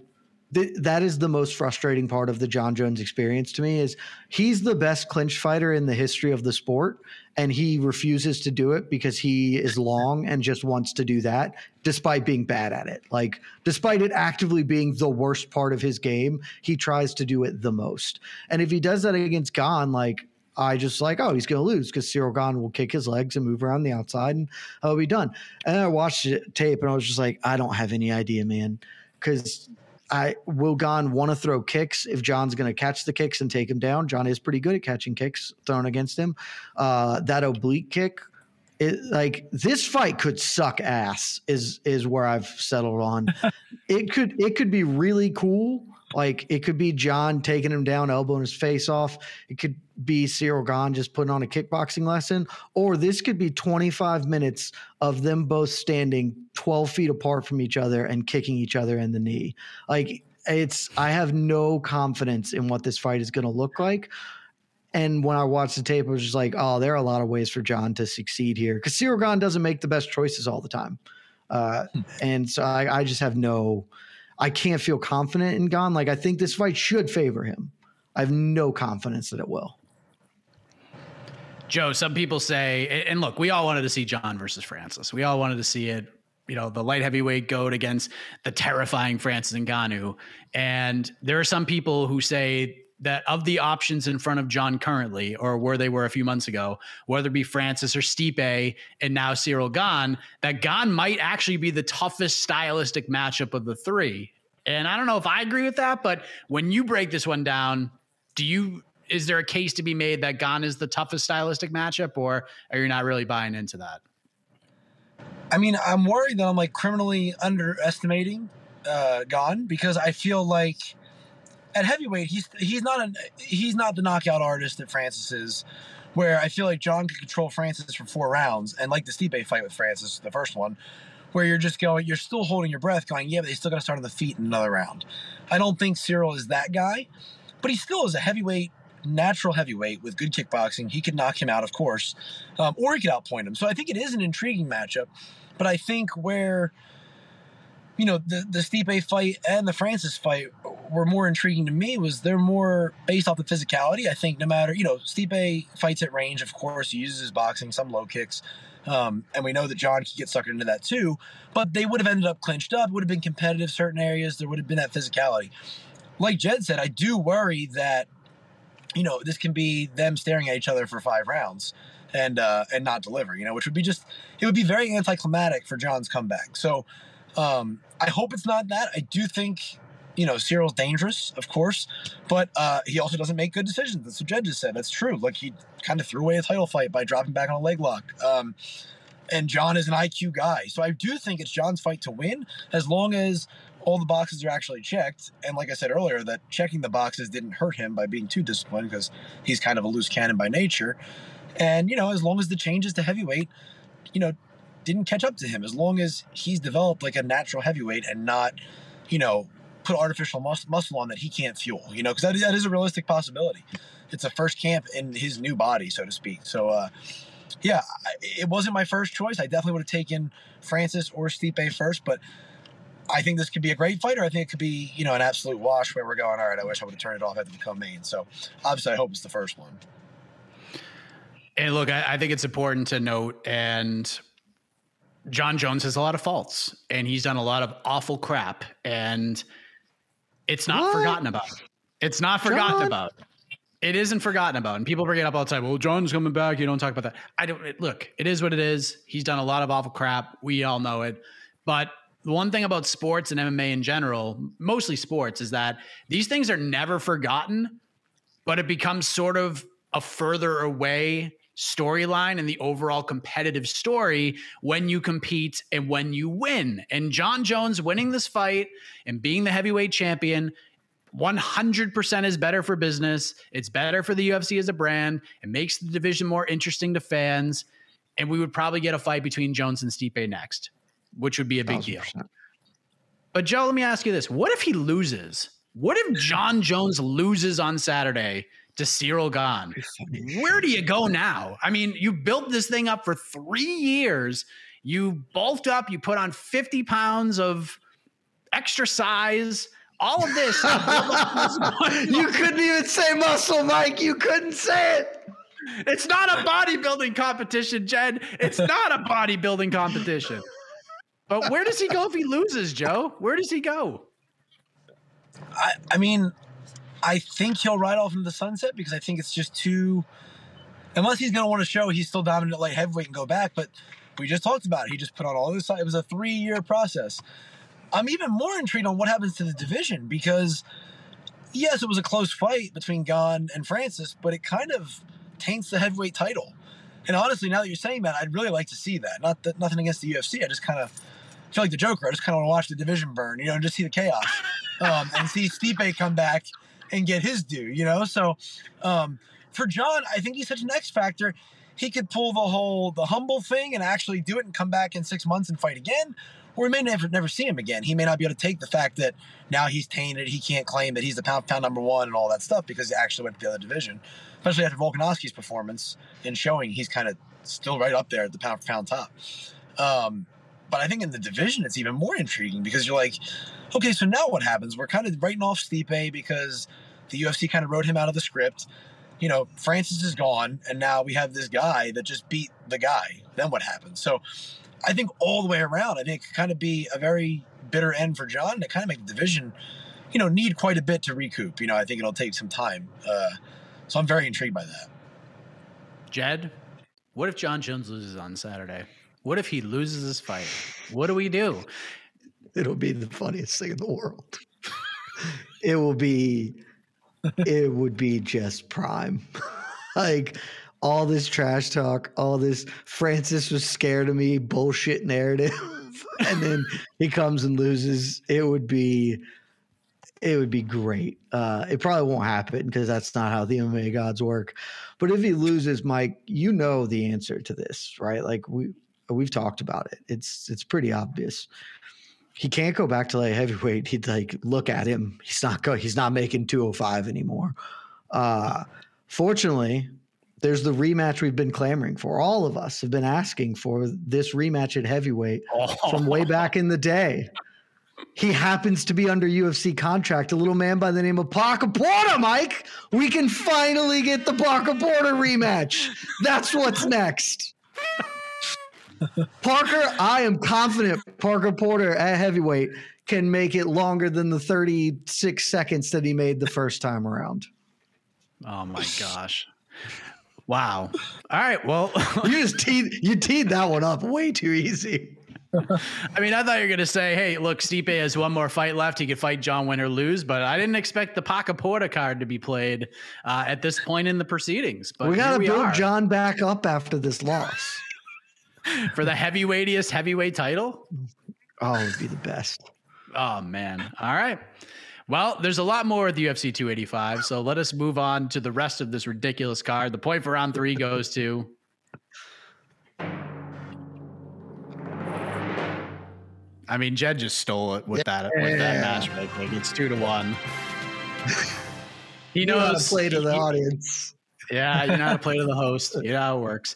th- that is the most frustrating part of the Jon Jones experience to me is he's the best clinch fighter in the history of the sport and he refuses to do it because he is long and just wants to do that despite being bad at it. Like despite it actively being the worst part of his game, he tries to do it the most. And if he does that against Gane like I just like, oh, he's going to lose because Ciryl Gane will kick his legs and move around the outside and I'll be done. And I watched it tape and I was just like, I don't have any idea, man. Because I will Gane want to throw kicks if Jon's going to catch the kicks and take him down. Jon is pretty good at catching kicks thrown against him. Uh, that oblique kick, it, like this fight could suck ass. Is is where I've settled on. it could it could be really cool. Like it could be Jon taking him down, elbowing his face off. It could be Ciryl Gane just putting on a kickboxing lesson, or this could be 25 minutes of them both standing 12 feet apart from each other and kicking each other in the knee. Like it's, I have no confidence in what this fight is going to look like. And when I watched the tape, I was just like, oh, there are a lot of ways for John to succeed here because Ciryl Gane doesn't make the best choices all the time. Uh, and so I, I just have no, I can't feel confident in Gane. Like I think this fight should favor him. I have no confidence that it will. Joe, some people say, and look, we all wanted to see Jon versus Francis. We all wanted to see it, you know, the light heavyweight goat against the terrifying Francis Ngannou. And there are some people who say that of the options in front of Jon currently, or where they were a few months ago, whether it be Francis or Stipe and now Ciryl Gane, that Gane might actually be the toughest stylistic matchup of the three. And I don't know if I agree with that, but when you break this one down, do you is there a case to be made that Gane is the toughest stylistic matchup, or are you not really buying into that? I mean, I'm worried that I'm like criminally underestimating uh, Gane because I feel like at heavyweight he's he's not an he's not the knockout artist that Francis is. Where I feel like Jon could control Francis for four rounds, and like the Stipe fight with Francis, the first one, where you're just going, you're still holding your breath, going, yeah, but they still got to start on the feet in another round. I don't think Ciryl is that guy, but he still is a heavyweight natural heavyweight with good kickboxing. He could knock him out, of course, um, or he could outpoint him. So I think it is an intriguing matchup. But I think where, you know, the, the Stipe fight and the Francis fight were more intriguing to me was they're more based off the physicality. I think no matter, you know, Stipe fights at range, of course, he uses his boxing, some low kicks. Um, and we know that Jon could get suckered into that too. But they would have ended up clinched up, would have been competitive certain areas. There would have been that physicality. Like Jed said, I do worry that you know, this can be them staring at each other for five rounds and uh, and not deliver, you know, which would be just it would be very anticlimactic for Jon's comeback. So um, I hope it's not that. I do think you know Ciryl's dangerous, of course, but uh, he also doesn't make good decisions. That's what just said. That's true. Like he kind of threw away a title fight by dropping back on a leg lock. Um, and Jon is an IQ guy, so I do think it's Jon's fight to win as long as all the boxes are actually checked. And like I said earlier, that checking the boxes didn't hurt him by being too disciplined because he's kind of a loose cannon by nature. And, you know, as long as the changes to heavyweight, you know, didn't catch up to him, as long as he's developed like a natural heavyweight and not, you know, put artificial mus- muscle on that he can't fuel, you know, because that, that is a realistic possibility. It's a first camp in his new body, so to speak. So, uh, yeah, it wasn't my first choice. I definitely would have taken Francis or Stipe first, but I think this could be a great fighter. I think it could be, you know, an absolute wash where we're going, all right, I wish I would have turned it off at the co-main. So obviously I hope it's the first one. And look, I, I think it's important to note, and Jon Jones has a lot of faults, and he's done a lot of awful crap, and it's not what? forgotten about. It's not forgotten Jon? about. It isn't forgotten about, and people bring it up all the time. Well, Jon's coming back. You don't talk about that. I don't. It, look, it is what it is. He's done a lot of awful crap. We all know it, but the one thing about sports and MMA in general, mostly sports, is that these things are never forgotten, but it becomes sort of a further away storyline and the overall competitive story when you compete and when you win. And Jon Jones winning this fight and being the heavyweight champion 100% is better for business. It's better for the UFC as a brand. It makes the division more interesting to fans. And we would probably get a fight between Jones and Stipe next, which would be a big 1000%. deal. But Joe, let me ask you this. What if he loses? What if Jon Jones loses on Saturday to Ciryl Gane. Where do you go now? I mean, you built this thing up for three years. You bulked up, you put on 50 pounds of extra size all of this. you couldn't even say muscle, Mike. You couldn't say it. It's not a bodybuilding competition, Jed. It's not a bodybuilding competition. But where does he go if he loses, Joe? Where does he go? I, I mean, I think he'll ride off into the sunset because I think it's just too. Unless he's going to want to show he's still dominant light heavyweight and go back, but we just talked about it. He just put on all this. It was a three year process. I'm even more intrigued on what happens to the division because, yes, it was a close fight between Gane and Francis, but it kind of taints the heavyweight title. And honestly, now that you're saying that, I'd really like to see that. Not that nothing against the UFC. I just kind of feel like the Joker. I just kind of want to watch the division burn, you know, and just see the chaos um, and see Stipe come back and get his due, you know. So um, for Jon, I think he's such an X factor. He could pull the whole the humble thing and actually do it and come back in six months and fight again, or we may never never see him again. He may not be able to take the fact that now he's tainted. He can't claim that he's the pound pound number one and all that stuff because he actually went to the other division. Especially after Volkanovski's performance in showing he's kind of still right up there at the pound for pound top. Um, but I think in the division it's even more intriguing because you're like, okay, so now what happens? We're kind of writing off Stipe because the UFC kind of wrote him out of the script. You know, Francis is gone, and now we have this guy that just beat the guy. Then what happens? So I think all the way around, I think it could kind of be a very bitter end for Jon to kind of make the division, you know, need quite a bit to recoup. You know, I think it'll take some time. Uh, so I'm very intrigued by that. Jed, what if Jon Jones loses on Saturday? What if he loses his fight? What do we do? It'll be the funniest thing in the world. it will be, it would be just prime. like, all this trash talk, all this Francis was scared of me bullshit narrative, and then he comes and loses. It would be, it would be great. Uh, it probably won't happen because that's not how the MMA gods work. But if he loses, Mike, you know the answer to this, right? Like we we've talked about it. It's it's pretty obvious. He can't go back to light heavyweight. He'd like look at him. He's not go. He's not making 205 anymore. Uh, fortunately, there's the rematch we've been clamoring for. All of us have been asking for this rematch at heavyweight oh. from way back in the day. He happens to be under UFC contract, a little man by the name of Parker Porter, Mike. We can finally get the Parker Porter rematch. That's what's next. Parker, I am confident Parker Porter at heavyweight can make it longer than the 36 seconds that he made the first time around. Oh my gosh. Wow. All right. Well, you just teed you teed that one up way too easy. I mean, I thought you were going to say, "Hey, look, Stipe has one more fight left. He could fight Jon win or lose." But I didn't expect the Parker Porter card to be played uh, at this point in the proceedings. But we got to build are. Jon back up after this loss for the heavyweightiest heavyweight title. Oh, it would be the best. Oh man! All right. Well, there's a lot more at the UFC 285, so let us move on to the rest of this ridiculous card. The point for round three goes to. I mean, Jed just stole it with yeah. that with that match Like It's two to one. He knows how to play to the he, audience. Yeah, you know how to play to the host. You know how it works.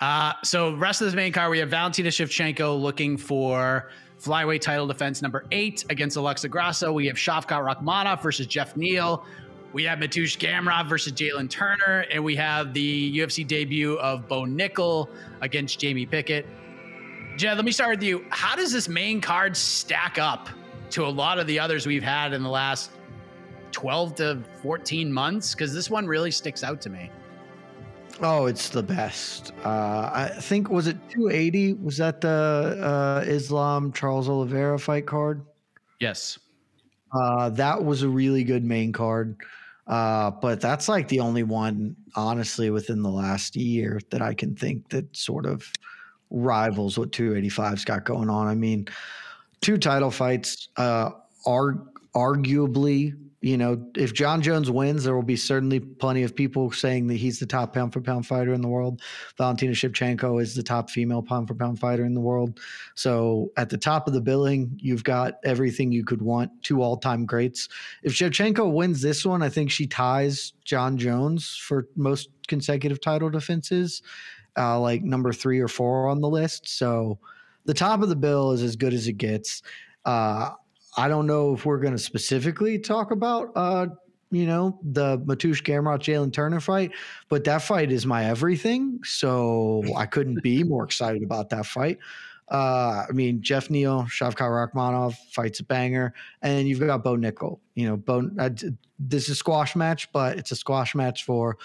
Uh, so rest of this main card, we have Valentina Shevchenko looking for flyweight title defense number eight against Alexa Grasso. We have Shavkat Rakhmonov versus Jeff Neal. We have Mateusz Gamrot versus Jalen Turner, and we have the UFC debut of Bo Nickal against Jamie Pickett. Jed, let me start with you. How does this main card stack up to a lot of the others we've had in the last 12 to 14 months? Because this one really sticks out to me. Oh, it's the best. Uh, I think was it 280? Was that the uh, Islam Charles Oliveira fight card? Yes. Uh, that was a really good main card. Uh, but that's like the only one, honestly, within the last year that I can think that sort of rivals what 285's got going on. I mean, two title fights uh, are arguably you know, if Jon Jones wins, there will be certainly plenty of people saying that he's the top pound for pound fighter in the world. Valentina Shevchenko is the top female pound for pound fighter in the world. So at the top of the billing, you've got everything you could want, two all time greats. If Shevchenko wins this one, I think she ties Jon Jones for most consecutive title defenses, uh, like number three or four on the list. So the top of the bill is as good as it gets. Uh, I don't know if we're going to specifically talk about, uh, you know, the Mateusz Gamrot Jalen Turner fight, but that fight is my everything. So I couldn't be more excited about that fight. Uh, I mean, Jeff Neal, Shavkat Rakhmonov fights a banger, and you've got Bo Nickal. You know, Bo. Uh, this is a squash match, but it's a squash match for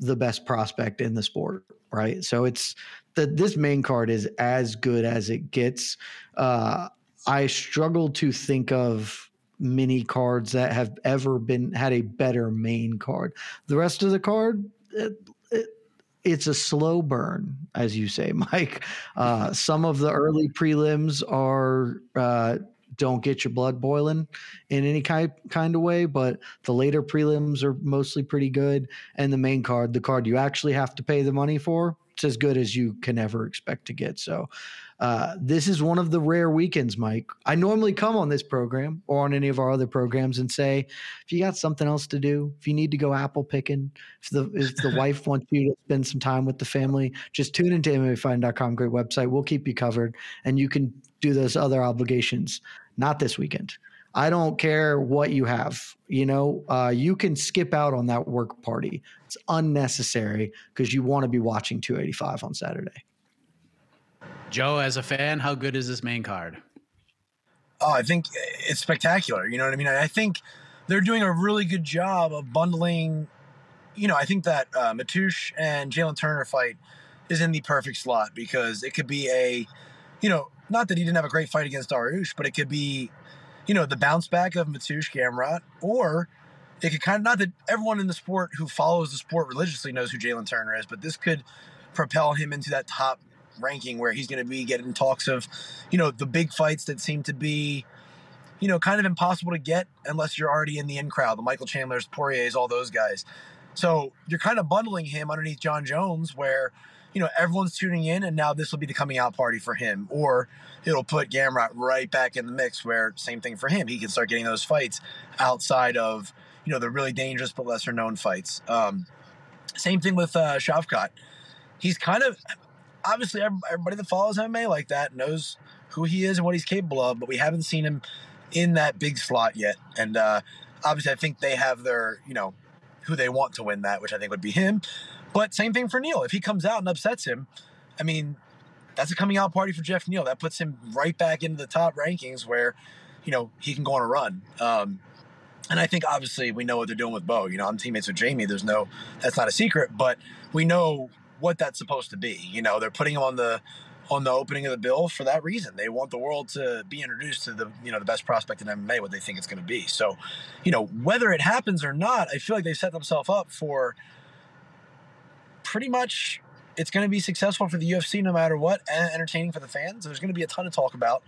the best prospect in the sport, right? So it's the this main card is as good as it gets. Uh, I struggle to think of mini cards that have ever been had a better main card. The rest of the card, it, it, it's a slow burn, as you say, Mike. Uh, some of the early prelims are uh, don't get your blood boiling in any kind kind of way, but the later prelims are mostly pretty good, and the main card, the card you actually have to pay the money for, it's as good as you can ever expect to get. So uh, this is one of the rare weekends, Mike. I normally come on this program or on any of our other programs and say, if you got something else to do, if you need to go apple picking, if the if the wife wants you to spend some time with the family, just tune into MMAfighting.com. Great website. We'll keep you covered, and you can do those other obligations. Not this weekend. I don't care what you have. You know, uh, you can skip out on that work party. It's unnecessary because you want to be watching 285 on Saturday. Joe, as a fan, how good is this main card? Oh, I think it's spectacular. You know what I mean? I think they're doing a really good job of bundling. You know, I think that uh, Mateusz and Jalen Turner fight is in the perfect slot because it could be a, you know, not that he didn't have a great fight against Dariush, but it could be, you know, the bounce back of Mateusz Gamrot, or it could kind of not that everyone in the sport who follows the sport religiously knows who Jalen Turner is, but this could propel him into that top ranking where he's going to be getting talks of, you know, the big fights that seem to be, you know, kind of impossible to get unless you're already in the in crowd, the Michael Chandlers, Poiriers, all those guys. So you're kind of bundling him underneath Jon Jones where, you know, everyone's tuning in and now this will be the coming out party for him. Or it'll put Gamrot right back in the mix where same thing for him. He can start getting those fights outside of, you know, the really dangerous but lesser known fights. Um, same thing with uh, Shavkat. He's kind of, obviously everybody that follows MMA like that knows who he is and what he's capable of, but we haven't seen him in that big slot yet. And uh, obviously, I think they have their, you know, who they want to win that, which I think would be him. But same thing for Neal. If he comes out and upsets him, I mean, that's a coming out party for Jeff Neal. That puts him right back into the top rankings where, you know, he can go on a run. Um, and I think obviously we know what they're doing with Bo. You know, I'm teammates with Jamie. There's no, that's not a secret, but we know what that's supposed to be. You know, they're putting him on the on the opening of the bill for that reason. They want the world to be introduced to the you know the best prospect in MMA, what they think it's going to be. So, you know, whether it happens or not, I feel like they set themselves up for pretty much it's going to be successful for the UFC no matter what, and entertaining for the fans. There's going to be a ton of talk about.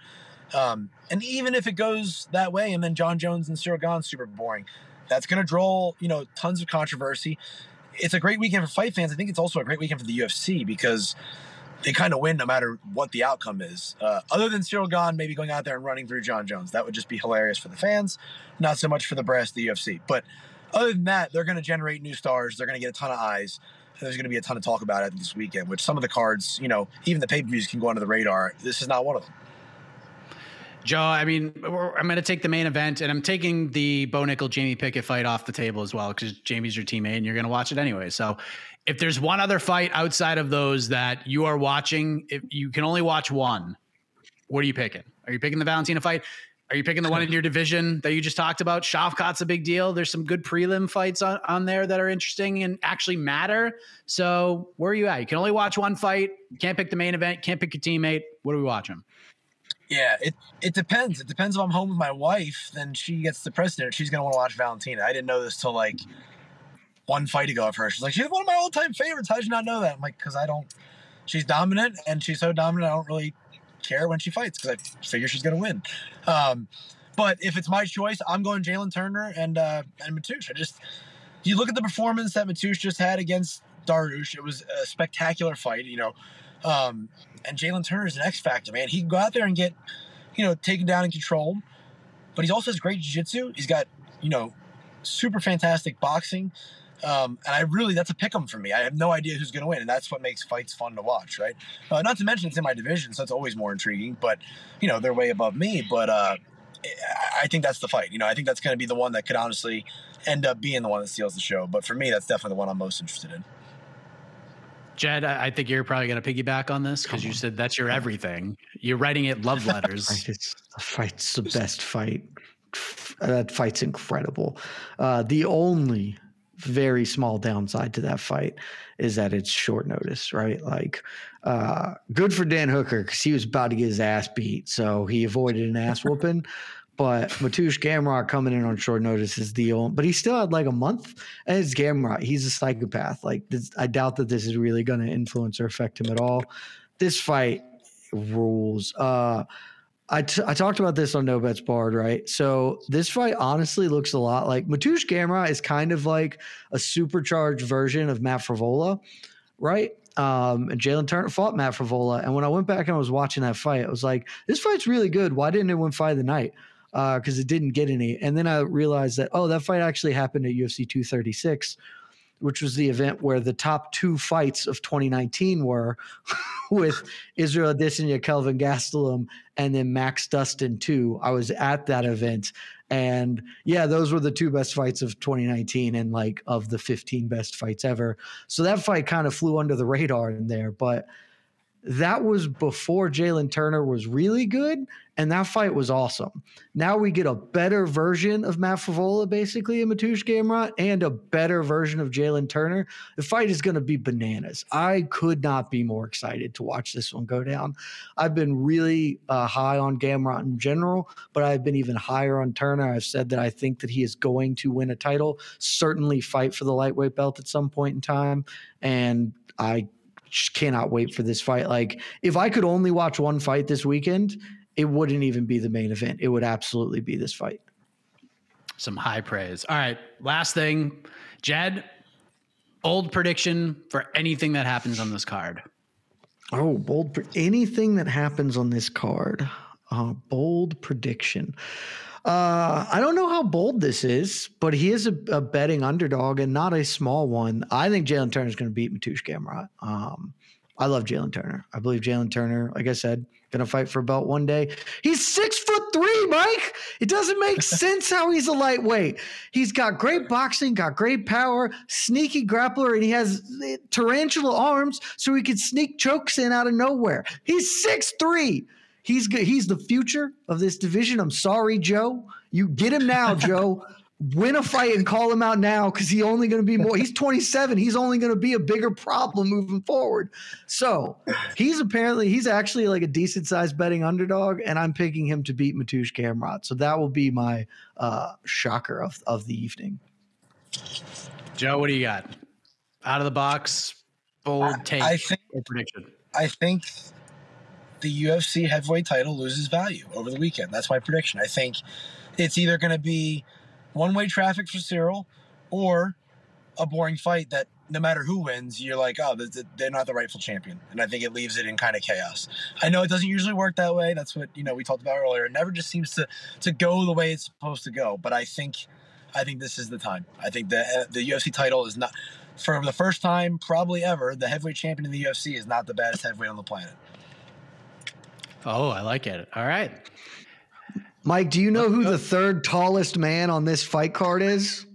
Um, and even if it goes that way, and then Jon Jones and Ciryl Gane super boring, that's going to draw you know tons of controversy. It's a great weekend for fight fans. I think it's also a great weekend for the UFC because they kind of win no matter what the outcome is. Uh, other than Ciryl Gane maybe going out there and running through Jon Jones, that would just be hilarious for the fans, not so much for the brass the UFC. But other than that, they're going to generate new stars. They're going to get a ton of eyes. There's going to be a ton of talk about it this weekend, which some of the cards, you know, even the pay per views can go under the radar. This is not one of them. Joe, I mean, I'm going to take the main event, and I'm taking the Bo Nickal Jamie Pickett fight off the table as well because Jamie's your teammate, and you're going to watch it anyway. So, if there's one other fight outside of those that you are watching, if you can only watch one, what are you picking? Are you picking the Valentina fight? Are you picking the one in your division that you just talked about? Shavkat's a big deal. There's some good prelim fights on, on there that are interesting and actually matter. So where are you at? You can only watch one fight. You can't pick the main event. Can't pick your teammate. What are we watching? Yeah, it it depends. It depends if I'm home with my wife, then she gets the precedent. She's gonna want to watch Valentina. I didn't know this till like one fight ago of her. She's like, she's one of my all time favorites. How did you not know that? I'm like, because I don't. She's dominant, and she's so dominant. I don't really care when she fights because I figure she's gonna win. Um, but if it's my choice, I'm going Jalen Turner and uh, and Mateusz. I just you look at the performance that Mateusz just had against Dariush. It was a spectacular fight. You know, um, and Jalen Turner is an X factor, man. He can go out there and get you know taken down and controlled, but he also has great jiu-jitsu. He's got you know super fantastic boxing. Um, and I really, that's a pick 'em for me. I have no idea who's going to win, and that's what makes fights fun to watch, right? Uh, not to mention it's in my division, so it's always more intriguing. But you know, they're way above me. But uh, I think that's the fight. You know, I think that's going to be the one that could honestly end up being the one that steals the show. But for me, that's definitely the one I'm most interested in. Jed, I think you're probably going to piggyback on this because you said that's your everything. You're writing it love letters. it's, the fight's the best fight. That fight's incredible. Uh, the only very small downside to that fight is that it's short notice, right? Like, uh, good for Dan Hooker because he was about to get his ass beat, so he avoided an ass whooping. But Mateusz Gamrot coming in on short notice is the only, but he still had like a month. And it's Gamrot. He's a psychopath. Like, this, I doubt that this is really going to influence or affect him at all. This fight rules. Uh, I, t- I talked about this on No Bets Barred, right? So this fight honestly looks a lot like Mateusz Gamrot is kind of like a supercharged version of Matt Frevola, right? Um, and Jalen Turner fought Matt Frevola. And when I went back and I was watching that fight, I was like, this fight's really good. Why didn't it win fight of the night? Because uh, it didn't get any. And then I realized that, oh, that fight actually happened at UFC 236 which was the event where the top two fights of 2019 were with Israel Adesanya, Kelvin Gastelum, and then Max Dustin too. I was at that event, and yeah, those were the two best fights of 2019 and like of the 15 best fights ever. So that fight kind of flew under the radar in there, but that was before Jalen Turner was really good, and that fight was awesome. Now we get a better version of Matt Frevola, basically, in Mateusz Gamrot, and a better version of Jalen Turner. The fight is going to be bananas. I could not be more excited to watch this one go down. I've been really uh, high on Gamrot in general, but I've been even higher on Turner. I've said that I think that he is going to win a title, certainly fight for the lightweight belt at some point in time, and I just cannot wait for this fight. Like, if I could only watch one fight this weekend, it wouldn't even be the main event. It would absolutely be this fight. Some high praise. All right. Last thing, Jed, bold prediction for anything that happens on this card. Oh, bold. anything that happens on this card. Uh, bold prediction. Uh, I don't know how bold this is, but he is a, a betting underdog and not a small one. I think Jalen Turner is going to beat Mateusz Gamrot. Um, I love Jalen Turner. I believe Jalen Turner, like I said, going to fight for a belt one day. He's six foot three, Mike. It doesn't make sense how he's a lightweight. He's got great boxing, got great power, sneaky grappler, and he has eh, tarantula arms, so he can sneak chokes in out of nowhere. He's six three. He's good. He's the future of this division. I'm sorry, Joe. You get him now, Joe. Win a fight and call him out now because he's only going to be more. He's 27. He's only going to be a bigger problem moving forward. So he's apparently he's actually like a decent sized betting underdog, and I'm picking him to beat Mateusz Gamrot. So that will be my uh, shocker of of the evening. Joe, what do you got? Out of the box, bold take I think or prediction. I think the UFC heavyweight title loses value over the weekend. That's my prediction. I think it's either going to be one way traffic for Ciryl or a boring fight that no matter who wins, you're like, oh, they're not the rightful champion. And I think it leaves it in kind of chaos. I know it doesn't usually work that way. That's what, you know, we talked about earlier. It never just seems to, to go the way it's supposed to go. But I think, I think this is the time. I think the, uh, the UFC title is not, for the first time probably ever, the heavyweight champion in the UFC is not the baddest heavyweight on the planet. Oh, I like it. All right. Mike, do you know who the third tallest man on this fight card is?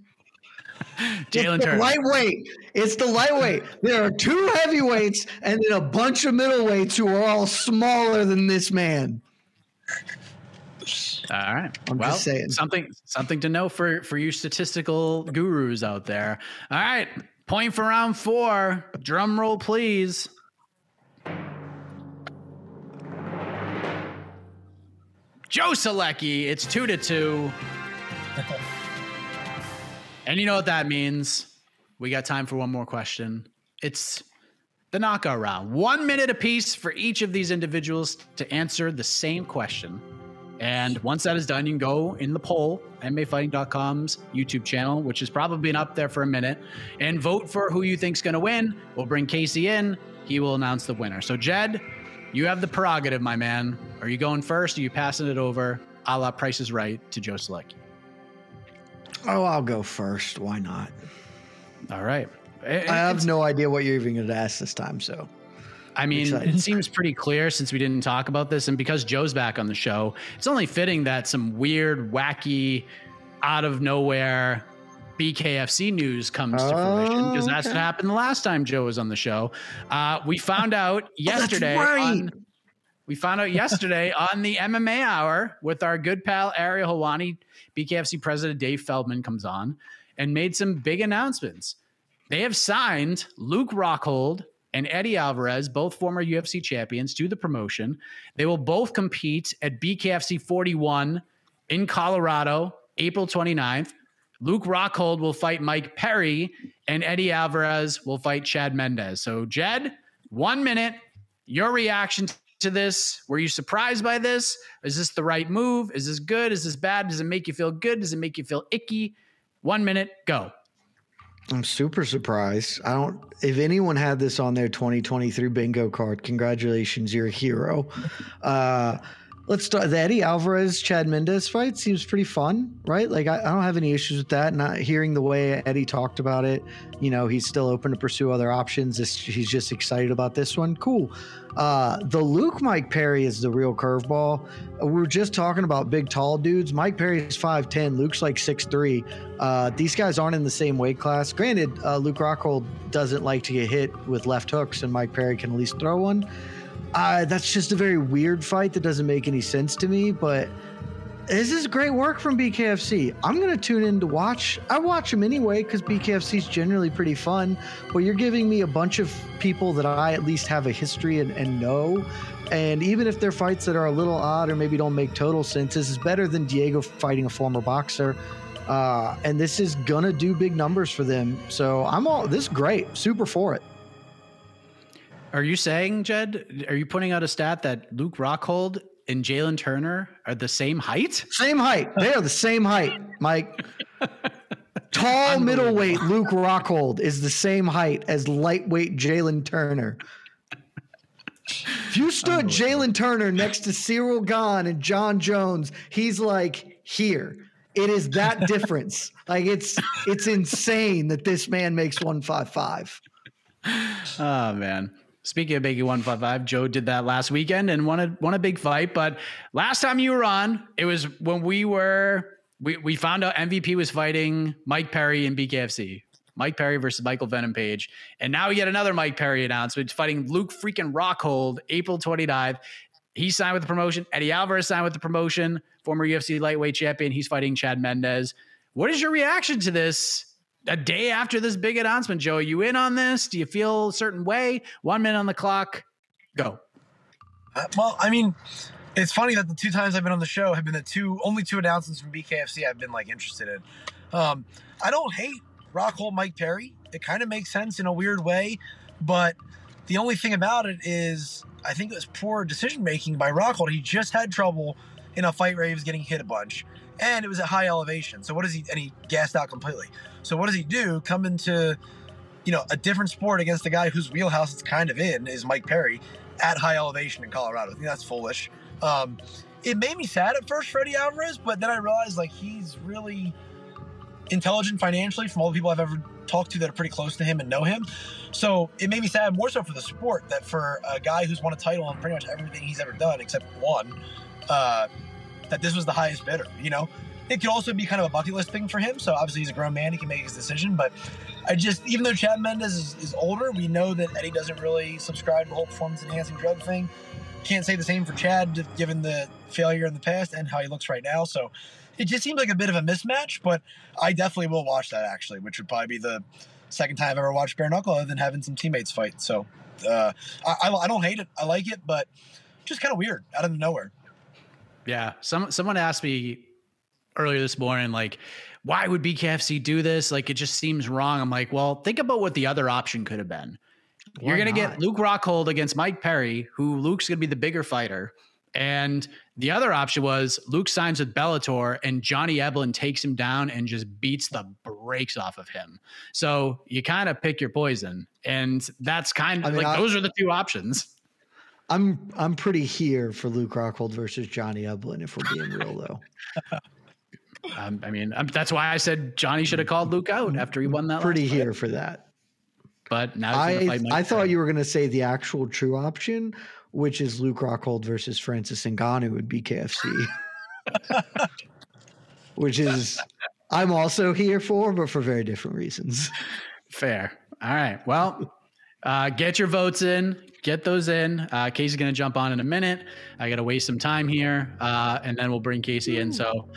Jalen Turner. Lightweight. It's the lightweight. There are two heavyweights and then a bunch of middleweights who are all smaller than this man. All right. I'm well, just saying. something something to know for for you statistical gurus out there. All right. Point for round four. Drum roll, please. Joe Solecki. It's two to two. and you know what that means. We got time for one more question. It's the knockout round. One minute apiece for each of these individuals to answer the same question. And once that is done, you can go in the poll, MMAfighting.com's YouTube channel, which has probably been up there for a minute, and vote for who you think's going to win. We'll bring Casey in. He will announce the winner. So, Jed, you have the prerogative, my man. Are you going first? Are you passing it over, a la Price is Right, to Joe Solecki? Oh, I'll go first. Why not? All right. I have no idea what you're even going to ask this time. So, I mean, Excited. it seems pretty clear since we didn't talk about this, and because Joe's back on the show, it's only fitting that some weird, wacky, out of nowhere BKFC news comes to fruition because that's what happened the last time Joe was on the show. Uh, we found out yesterday. right. on- we found out yesterday on the MMA Hour with our good pal Ariel Helwani, BKFC president Dave Feldman comes on and made some big announcements. They have signed Luke Rockhold and Eddie Alvarez, both former UFC champions, to the promotion. They will both compete at BKFC 41 in Colorado, April 29th. Luke Rockhold will fight Mike Perry, and Eddie Alvarez will fight Chad Mendes. So, Jed, one minute, your reaction to this. Were you surprised by this? Is this the right move? Is this good? Is this bad? Does it make you feel good? Does it make you feel icky? One minute, go. I'm super surprised. I don't. If anyone had this on their 2023 bingo card, congratulations, you're a hero. Uh, let's start. The Eddie Alvarez Chad Mendes fight seems pretty fun, right? Like I, I don't have any issues with that. Not hearing the way Eddie talked about it, you know, he's still open to pursue other options. This, he's just excited about this one. Cool. Uh, the Luke Mike Perry is the real curveball. We were just talking about big tall dudes. Mike Perry is 5'10, Luke's like 6'3. Uh, these guys aren't in the same weight class. Granted, uh, Luke Rockhold doesn't like to get hit with left hooks, and Mike Perry can at least throw one. Uh, that's just a very weird fight that doesn't make any sense to me, but this is great work from BKFC. I'm to tune in to watch. I watch them anyway because BKFC is generally pretty fun, but you're giving me a bunch of people that I at least have a history and, and know. And even if they're fights that are a little odd or maybe don't make total sense, this is better than Diego fighting a former boxer. Uh, and this is gonna do big numbers for them. So I'm all this is great, super for it. Are you saying, Jed, are you putting out a stat that Luke Rockhold and Jalen Turner are the same height? Same height. They are the same height, Mike. Tall middleweight Luke Rockhold is the same height as lightweight Jalen Turner. If you stood Jalen Turner next to Ciryl Gane and Jon Jones, he's like here. It is that difference. Like it's it's insane that this man makes 155. Oh ah, man. Speaking of Biggie 155, Joe did that last weekend and won a won a big fight. But last time you were on, it was when we were we, we found out MVP was fighting Mike Perry in BKFC. Mike Perry versus Michael Venom Page. And now we get another Mike Perry announcement fighting Luke freaking Rockhold April 29th. He signed with the promotion. Eddie Alvarez signed with the promotion, former UFC lightweight champion. He's fighting Chad Mendes. What is your reaction to this? A day after this big announcement, Joe, are you in on this? Do you feel a certain way? One minute on the clock. Go. Uh, well, I mean, it's funny that the two times I've been on the show have been the two only two announcements from BKFC I've been like interested in. Um, I don't hate Rockhold Mike Perry. It kind of makes sense in a weird way, But the only thing about it is, I think it was poor decision making by Rockhold. He just had trouble in a fight where he was getting hit a bunch, and it was at high elevation. So what does he? And he gassed out completely. So what does he do? Come into, you know, a different sport against a guy whose wheelhouse it's kind of in is Mike Perry at high elevation in Colorado. I think that's foolish. Um, it made me sad at first, Freddie Alvarez, but then I realized like he's really intelligent financially from all the people I've ever talked to that are pretty close to him and know him. So it made me sad more so for the sport that for a guy who's won a title on pretty much everything he's ever done except one, uh, that this was the highest bidder. You know, it could also be kind of a bucket list thing for him. So obviously he's a grown man; he can make his decision. But I just, even though Chad Mendes is, is older, we know that Eddie doesn't really subscribe to the whole performance-enhancing drug thing. Can't say the same for Chad, given the failure in the past and how he looks right now. So it just seems like a bit of a mismatch. But I definitely will watch that actually, which would probably be the second time I've ever watched bare knuckle other than having some teammates fight. So uh, I, I don't hate it. I like it, but just kind of weird out of nowhere. Yeah. Some someone asked me earlier this morning, like, why would BKFC do this? Like, it just seems wrong. I'm like, well, think about what the other option could have been. Why You're going to get Luke Rockhold against Mike Perry, who Luke's going to be the bigger fighter. And the other option was Luke signs with Bellator and Johnny Eblen takes him down and just beats the brakes off of him. So you kind of pick your poison. And that's kind of I mean, like I, those are the two options. I'm I'm pretty here for Luke Rockhold versus Johnny Eblen if we're being real though. um, I mean, um, that's why I said Johnny should have called Luke out after he won that. Pretty here for that. But now I I thought you were going to say the actual true option, which is Luke Rockhold versus Francis Ngannou would be KFC, which is I'm also here for, but for very different reasons. Fair. All right. Well, uh, get your votes in get those in. Uh, Casey's going to jump on in a minute. I got to waste some time here, uh, and then we'll bring Casey in. So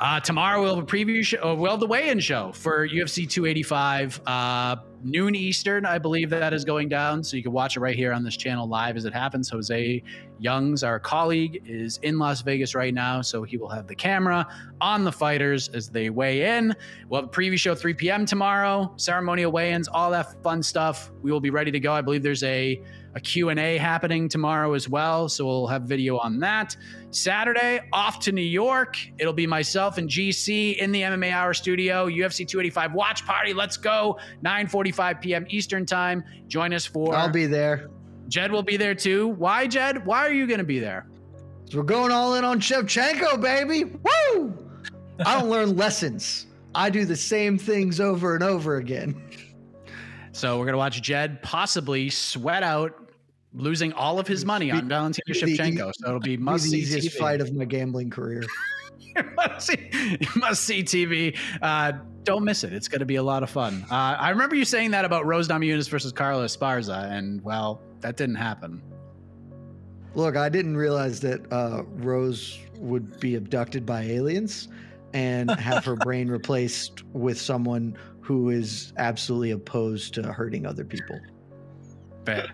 uh, tomorrow we'll have a preview show. Uh, we'll the weigh-in show for UFC 285, uh, noon Eastern. I believe that is going down, so you can watch it right here on this channel live as it happens. Jose Youngs, our colleague, is in Las Vegas right now, so he will have the camera on the fighters as they weigh in. We'll have a preview show 3 p.m. tomorrow, ceremonial weigh-ins, all that fun stuff. We will be ready to go. I believe there's a a Q&A happening tomorrow as well, so we'll have video on that. Saturday, off to New York. It'll be myself and GC in the MMA Hour studio, UFC 285 watch party. Let's go. 9:45 p.m. Eastern Time. Join us for I'll be there. Jed will be there too. Why, Jed? Why are you going to be there? We're going all in on Shevchenko, baby. Woo! I don't learn lessons. I do the same things over and over again. So we're going to watch Jed possibly sweat out losing all of his money on Valentina Shevchenko. So it'll be must see easiest TV. fight of my gambling career. must, see, must see TV. Uh, don't miss it. It's going to be a lot of fun. Uh, I remember you saying that about Rose Namajunas versus Carla Esparza, and well, that didn't happen. Look, I didn't realize that uh, Rose would be abducted by aliens and have her brain replaced with someone who is absolutely opposed to hurting other people. Bad.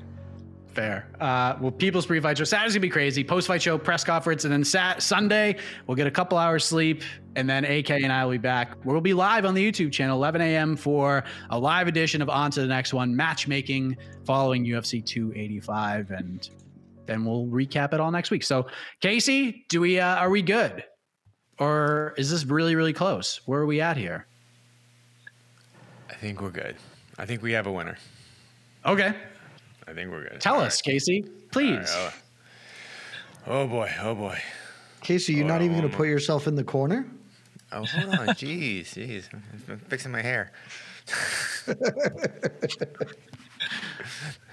Fair. Uh, well, People's Pre-Fight Show. Saturday's gonna be crazy. Post-fight show, press conference, and then Sat- Sunday we'll get a couple hours sleep, and then AK and I will be back. We'll be live on the YouTube channel, 11 a.m. for a live edition of On to the Next One, matchmaking following UFC 285, and then we'll recap it all next week. So, Casey, do we uh, are we good, or is this really really close? Where are we at here? I think we're good. I think we have a winner. Okay. I think we're good. Tell All us, right. Casey, please. Right, oh. boy, oh boy. Casey, you're not even going to put yourself in the corner? Oh, hold on. Jeez, jeez. I'm fixing my hair.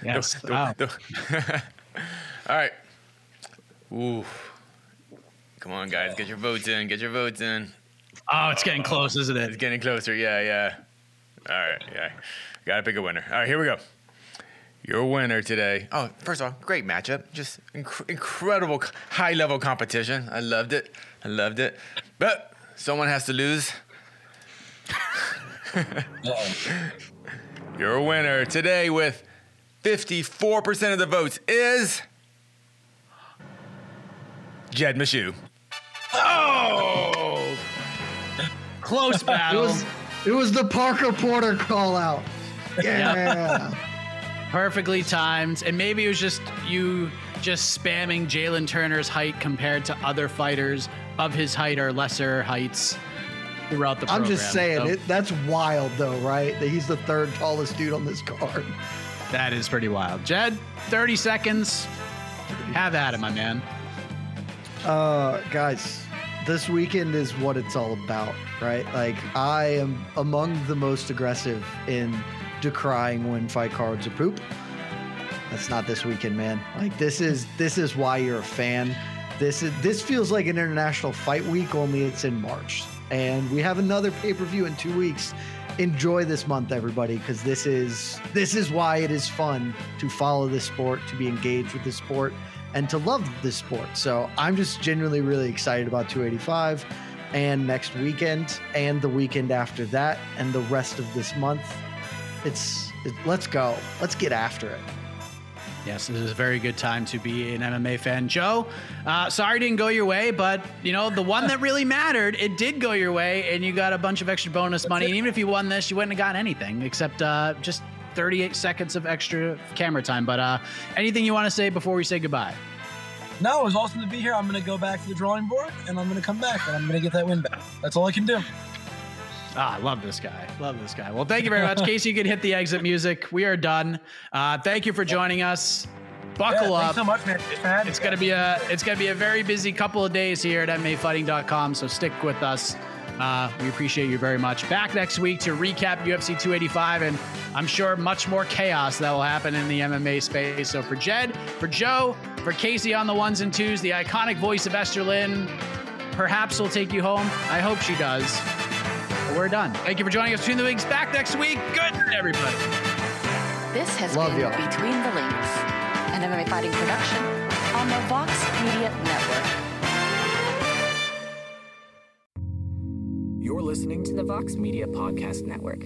yes. wow. All right. Ooh. Come on, guys. Get your votes in. Get your votes in. Oh, it's getting close, isn't it? It's getting closer. Yeah, yeah. All right. Yeah. Got to pick a winner. All right, here we go. Your winner today. Oh, first of all, great matchup. Just inc- incredible high level competition. I loved it. I loved it. But someone has to lose. Your winner today with 54% of the votes is Jed Meshew. Oh! Close battle. It was, it was the Parker Porter call out. Yeah. Perfectly timed. And maybe it was just you just spamming Jalen Turner's height compared to other fighters of his height or lesser heights throughout the program. I'm just saying So it. That's wild, though, right? That he's the third tallest dude on this card. that is pretty wild. Jed, 30 seconds. Have at it, my man. Uh, guys, this weekend is what it's all about, right? Like, I am among the most aggressive in decrying when fight cards are poop. That's not this weekend, man. Like, this is this is why you're a fan. This is this feels like an international fight week, only it's in March, and we have another pay per view in two weeks. Enjoy this month, everybody, because this is this is why it is fun to follow this sport, to be engaged with this sport, and to love this sport. So I'm just genuinely really excited about 285 and next weekend and the weekend after that and the rest of this month. It's it, let's go. Let's get after it. Yes, this is a very good time to be an MMA fan. Joe, uh, sorry it didn't go your way, but you know the one that really mattered, it did go your way, and you got a bunch of extra bonus money. And even if you won this, you wouldn't have gotten anything except uh, just 38 seconds of extra camera time. But uh, anything you want to say before we say goodbye? No, it was awesome to be here. I'm gonna go back to the drawing board and I'm gonna come back and I'm gonna get that win back. That's all I can do. Ah, I love this guy. Love this guy. Well, thank you very much. Casey, you can hit the exit music. We are done. Uh, thank you for joining us. Buckle yeah, up. Thanks so much, man. Thanks for having It's gonna be a it's gonna be a very busy couple of days here at MMAfighting.com. So stick with us. Uh, we appreciate you very much. Back next week to recap UFC 285, and I'm sure much more chaos that will happen in the MMA space. So for Jed, for Joe, for Casey on the ones and twos, the iconic voice of Esther Lynn, perhaps will take you home. I hope she does. But we're done. Thank you for joining us. Between the Links back next week. Good night, everybody. This has Love been y'all. Between the Links, an MMA fighting production on the Vox Media Network. You're listening to the Vox Media Podcast Network.